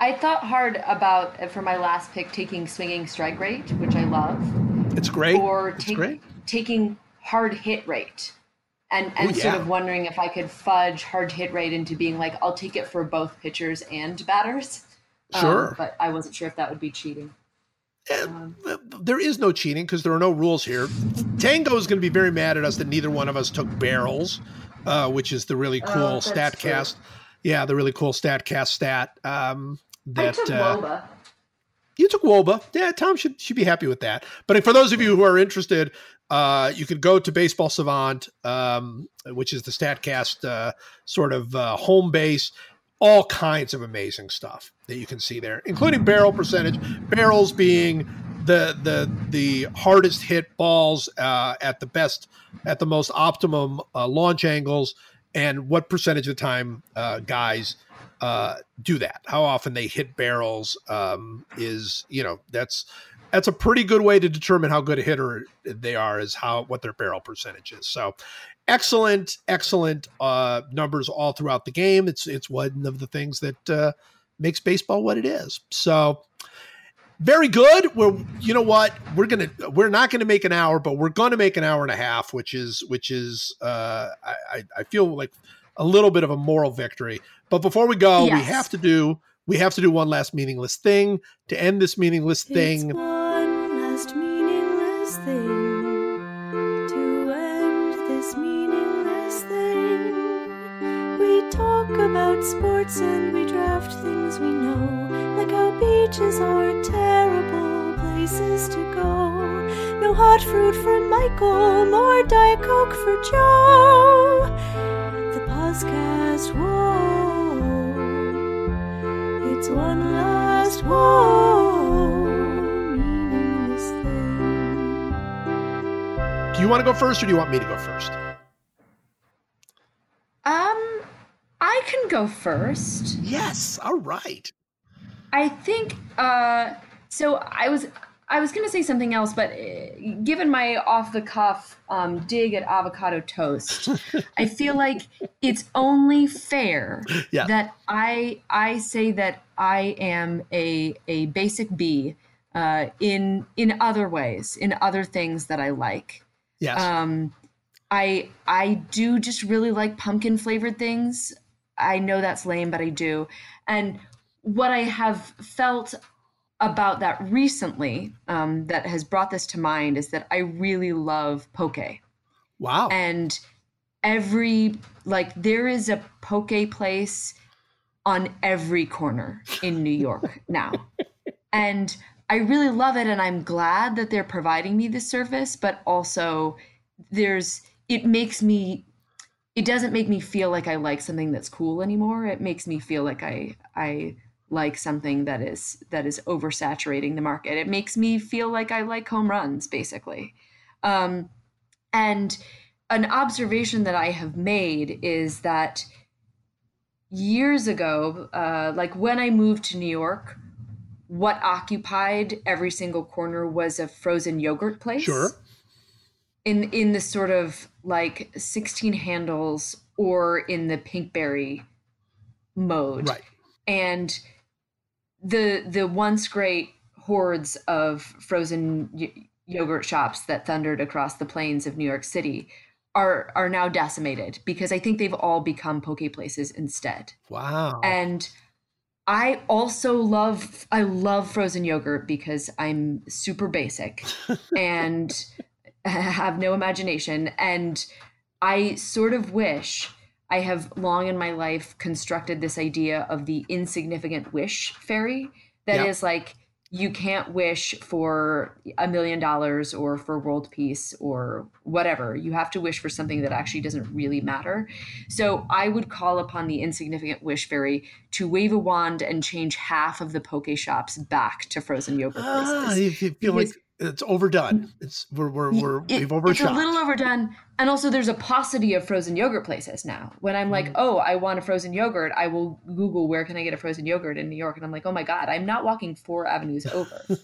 I thought hard about uh, for my last pick taking swinging strike rate, which I love, it's great or it's take, great taking hard hit rate. And and Oh, sort of wondering if I could fudge hard hit rate into being like I'll take it for both pitchers and batters. Um, Sure. but I wasn't sure if that would be cheating. Eh, Um, there is no cheating because there are no rules here tango is going to be very mad at us that neither one of us took barrels uh which is the really Oh, cool that's true. statcast yeah the really cool statcast stat um I that took uh, wOBA. You took wOBA. Yeah, Tom should should be happy with that. But for those of you who are interested, uh, you can go to Baseball Savant, um, which is the Statcast uh, sort of uh, home base. All kinds of amazing stuff that you can see there, including barrel percentage. Barrels being the the the hardest hit balls uh, at the best, at the most optimum uh, launch angles, and what percentage of the time uh, guys uh, do that. How often they hit barrels um, is you know that's that's a pretty good way to determine how good a hitter they are is how what their barrel percentage is. So excellent, excellent uh, numbers all throughout the game. It's it's one of the things that uh, makes baseball what it is. So very good. We're you know what we're gonna we're not gonna make an hour, but we're gonna make an hour and a half, which is which is uh, I I- feel like a little bit of a moral victory. But before we go, we have to do we have to do one last meaningless thing to end this meaningless thing. About sports and we draft things we know, like how beaches are terrible places to go. No hot fruit for Michael, more Diet Coke for Joe. The podcast, whoa, it's one last whoa, meaningless thing. Do you want to go first or do you want me to go first? Um, I can go first. Yes. All right. I think uh so I was I was going to say something else but uh, given my off the cuff um dig at avocado toast I feel like it's only fair Yeah. that I I say that I am a a basic B uh in in other ways in other things that I like Yes. um, I I do just really like pumpkin flavored things. I know that's lame, but I do. And what I have felt about that recently, um, that has brought this to mind, is that I really love poke. wow. And every like there is a poke place on every corner in New York now. And I really love it and I'm glad that they're providing me this service, but also there's it makes me it doesn't make me feel like I like something that's cool anymore. It makes me feel like I I like something that is that is oversaturating the market. It makes me feel like I like home runs basically. Um and an observation that I have made is that years ago, uh, like when I moved to New York, what occupied every single corner was a frozen yogurt place. Sure. In in the sort of like 16 handles or in the pinkberry mode Right. and the the once great hordes of frozen y- yogurt shops that thundered across the plains of New York City are are now decimated because I think they've all become poke places instead. Wow. And I also love I love frozen yogurt because I'm super basic and have no imagination and I sort of wish I have long in my life constructed this idea of the insignificant wish fairy that is like you can't wish for a million dollars or for world peace or whatever. You have to wish for something that actually doesn't really matter. So I would call upon the insignificant wish fairy to wave a wand and change half of the poke shops back to frozen yogurt ah, places. you you feel like Because- it's overdone. It's we're we're, we're It- we've overshot. It's a little overdone. And also there's a paucity of frozen yogurt places now. When I'm Mm. like, oh, I want a frozen yogurt, I will Google where can I get a frozen yogurt in New York. And I'm like, oh my God, I'm not walking four avenues over.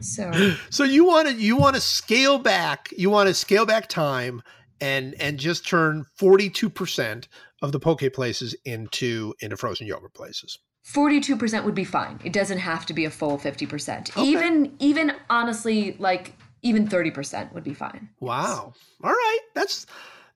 so so you want to you want to scale back. You want to scale back time and and just turn forty two percent of the poke places into into frozen yogurt places. 42% would be fine. It doesn't have to be a full 50%. Okay. Even even honestly, like even 30% would be fine. Wow. All right. That's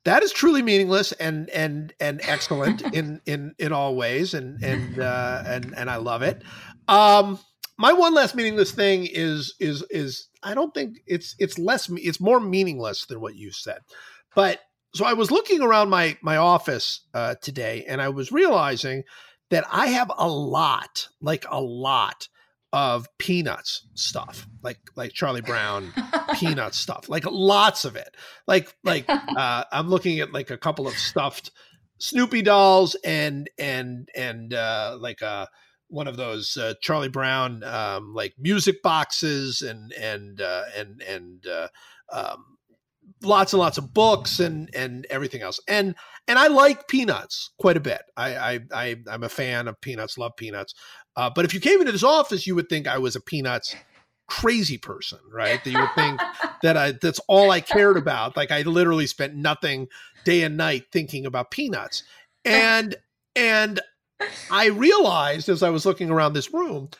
that is truly meaningless and and and excellent in in in all ways and and uh and and I love it. Um my one last meaningless thing is is is I don't think it's it's less it's more meaningless than what you said. But so I was looking around my my office uh today and I was realizing that I have a lot, like a lot of peanuts stuff, like like Charlie Brown peanut stuff like lots of it. Like like uh i'm looking at like a couple of stuffed snoopy dolls and and and uh like uh one of those uh, charlie brown um like music boxes and and uh and and uh um lots and lots of books and and everything else and and i like peanuts quite a bit i i, I i'm a fan of peanuts love peanuts uh, but if you came into this office you would think i was a peanuts crazy person, right? That you would think that I that's all I cared about. Like I literally spent nothing day and night thinking about peanuts. And and I realized as I was looking around this room,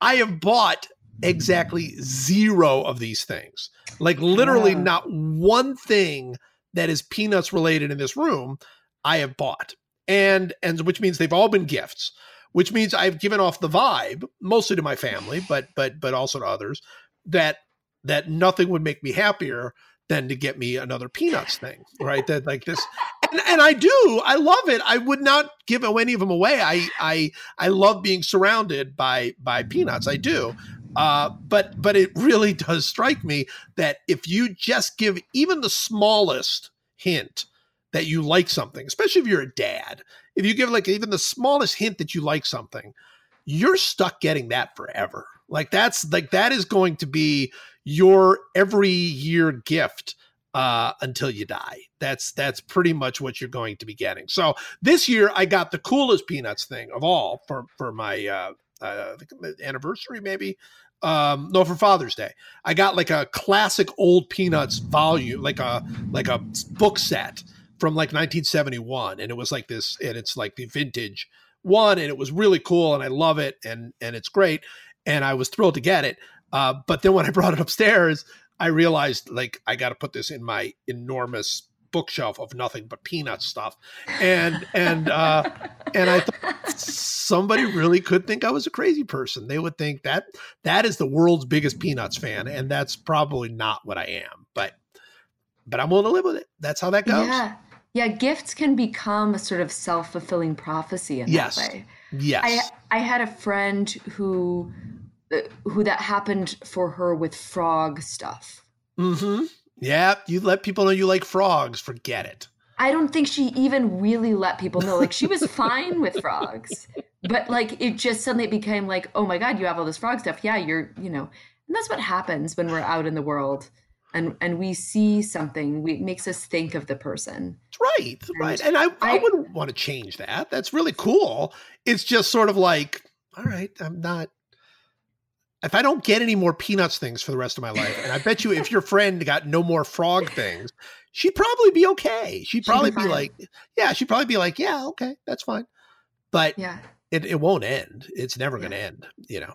I have bought exactly zero of these things. Like literally Wow. not one thing that is peanuts related in this room I have bought. And and which means they've all been gifts which means I've given off the vibe, mostly to my family, but but but also to others, that that nothing would make me happier than to get me another peanuts thing, right? That like this, and, and I do, I love it. I would not give any of them away. I I I love being surrounded by by peanuts. I do, Uh, but but it really does strike me that if you just give even the smallest hint that you like something, especially if you're a dad, if you give like even the smallest hint that you like something, you're stuck getting that forever. Like that's like that is going to be your every year gift uh, until you die. That's that's pretty much what you're going to be getting. So this year I got the coolest peanuts thing of all for for my uh, uh, anniversary maybe. Um, no, for Father's Day, I got like a classic old peanuts volume, like a like a book set from like 1971, and it was like this, and it's like the vintage one, and it was really cool, and I love it, and and it's great, and I was thrilled to get it. Uh, but then when I brought it upstairs, I realized like I got to put this in my enormous bookshelf of nothing but peanut stuff, and and uh, and I thought somebody really could think I was a crazy person. They would think that that is the world's biggest peanuts fan, and that's probably not what I am. But but I'm willing to live with it. That's how that goes. Yeah. Yeah, gifts can become a sort of self-fulfilling prophecy in Yes. that way. Yes. I I had a friend who uh, who that happened for her with frog stuff. mm-hmm. Yeah. You let people know you like frogs. Forget it. I don't think she even really let people know. Like she was fine with frogs, but like it just suddenly became like, oh my god, you have all this frog stuff. Yeah, you're, you know, and that's what happens when we're out in the world, and and we see something. We, it makes us think of the person. Right, right. And I, I, I- wouldn't want to change that. That's really cool. It's just sort of like, all right, I'm not. If I don't get any more peanuts things for the rest of my life, and I bet you if your friend got no more frog things, she'd probably be okay. She'd She'd be probably be like, yeah, she'd probably be like, yeah, okay, that's fine. But Yeah. it, it won't end. It's never going to end, you know.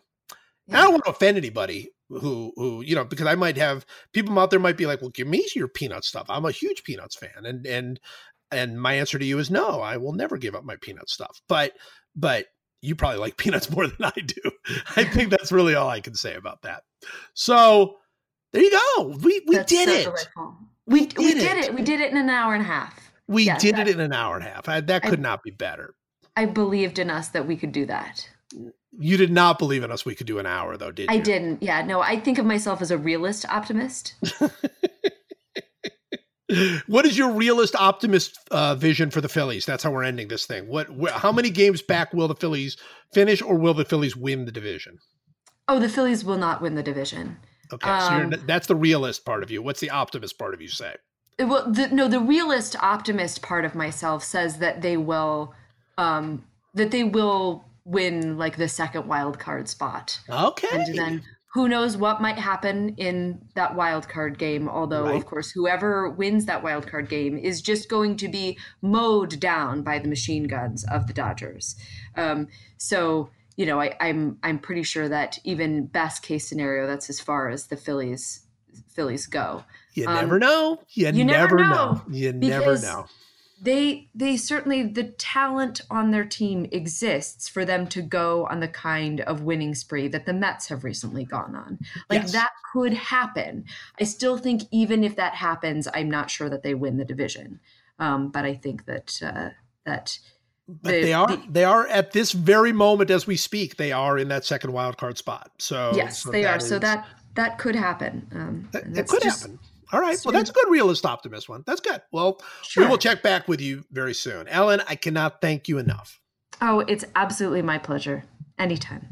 And I don't want to offend anybody who who you know because I might have people out there might be like, well, give me your peanut stuff. I'm a huge peanuts fan, and and and my answer to you is no. I will never give up my peanut stuff. But but you probably like peanuts more than I do. I think that's really all I can say about that. So there you go. We we That's did it. We we did did it. it. We did it in an hour and a half. We Yeah, did that- it in an hour and a half. I, that I- could not be better. I believed in us that we could do that. You did not believe in us. We could do an hour though, did you? I didn't. Yeah, no, I think of myself as a realist optimist. what is your realist optimist uh, vision for the Phillies? That's how we're ending this thing. What? Wh- how many games back will the Phillies finish, or will the Phillies win the division? Oh, the Phillies will not win the division. Okay, so you're, Um, that's the realist part of you. What's the optimist part of you say? Well, the, no, the realist optimist part of myself says that they will, um, that they will win like the second wild card spot, Okay, and then who knows what might happen in that wild card game. Although, Right. of course, whoever wins that wild card game is just going to be mowed down by the machine guns of the Dodgers. Um, so. You know, I, I'm I'm pretty sure that even best case scenario, that's as far as the Phillies Phillies go. you um, never know. You, you never, know. know, You never know. They they certainly the talent on their team exists for them to go on the kind of winning spree that the Mets have recently gone on. Like Yes. that could happen. I still think even if that happens, I'm not sure that they win the division. Um, but I think that uh, that But the- they are the- they are at this very moment as we speak. They are in that second wild card spot. So yes, so they are. So that that could happen. Um, That- could just- happen. All right. Well, that's a good realist optimist one. That's good. Well, Sure. we will check back with you very soon. Ellen, I cannot thank you enough. Oh, it's absolutely my pleasure. Anytime.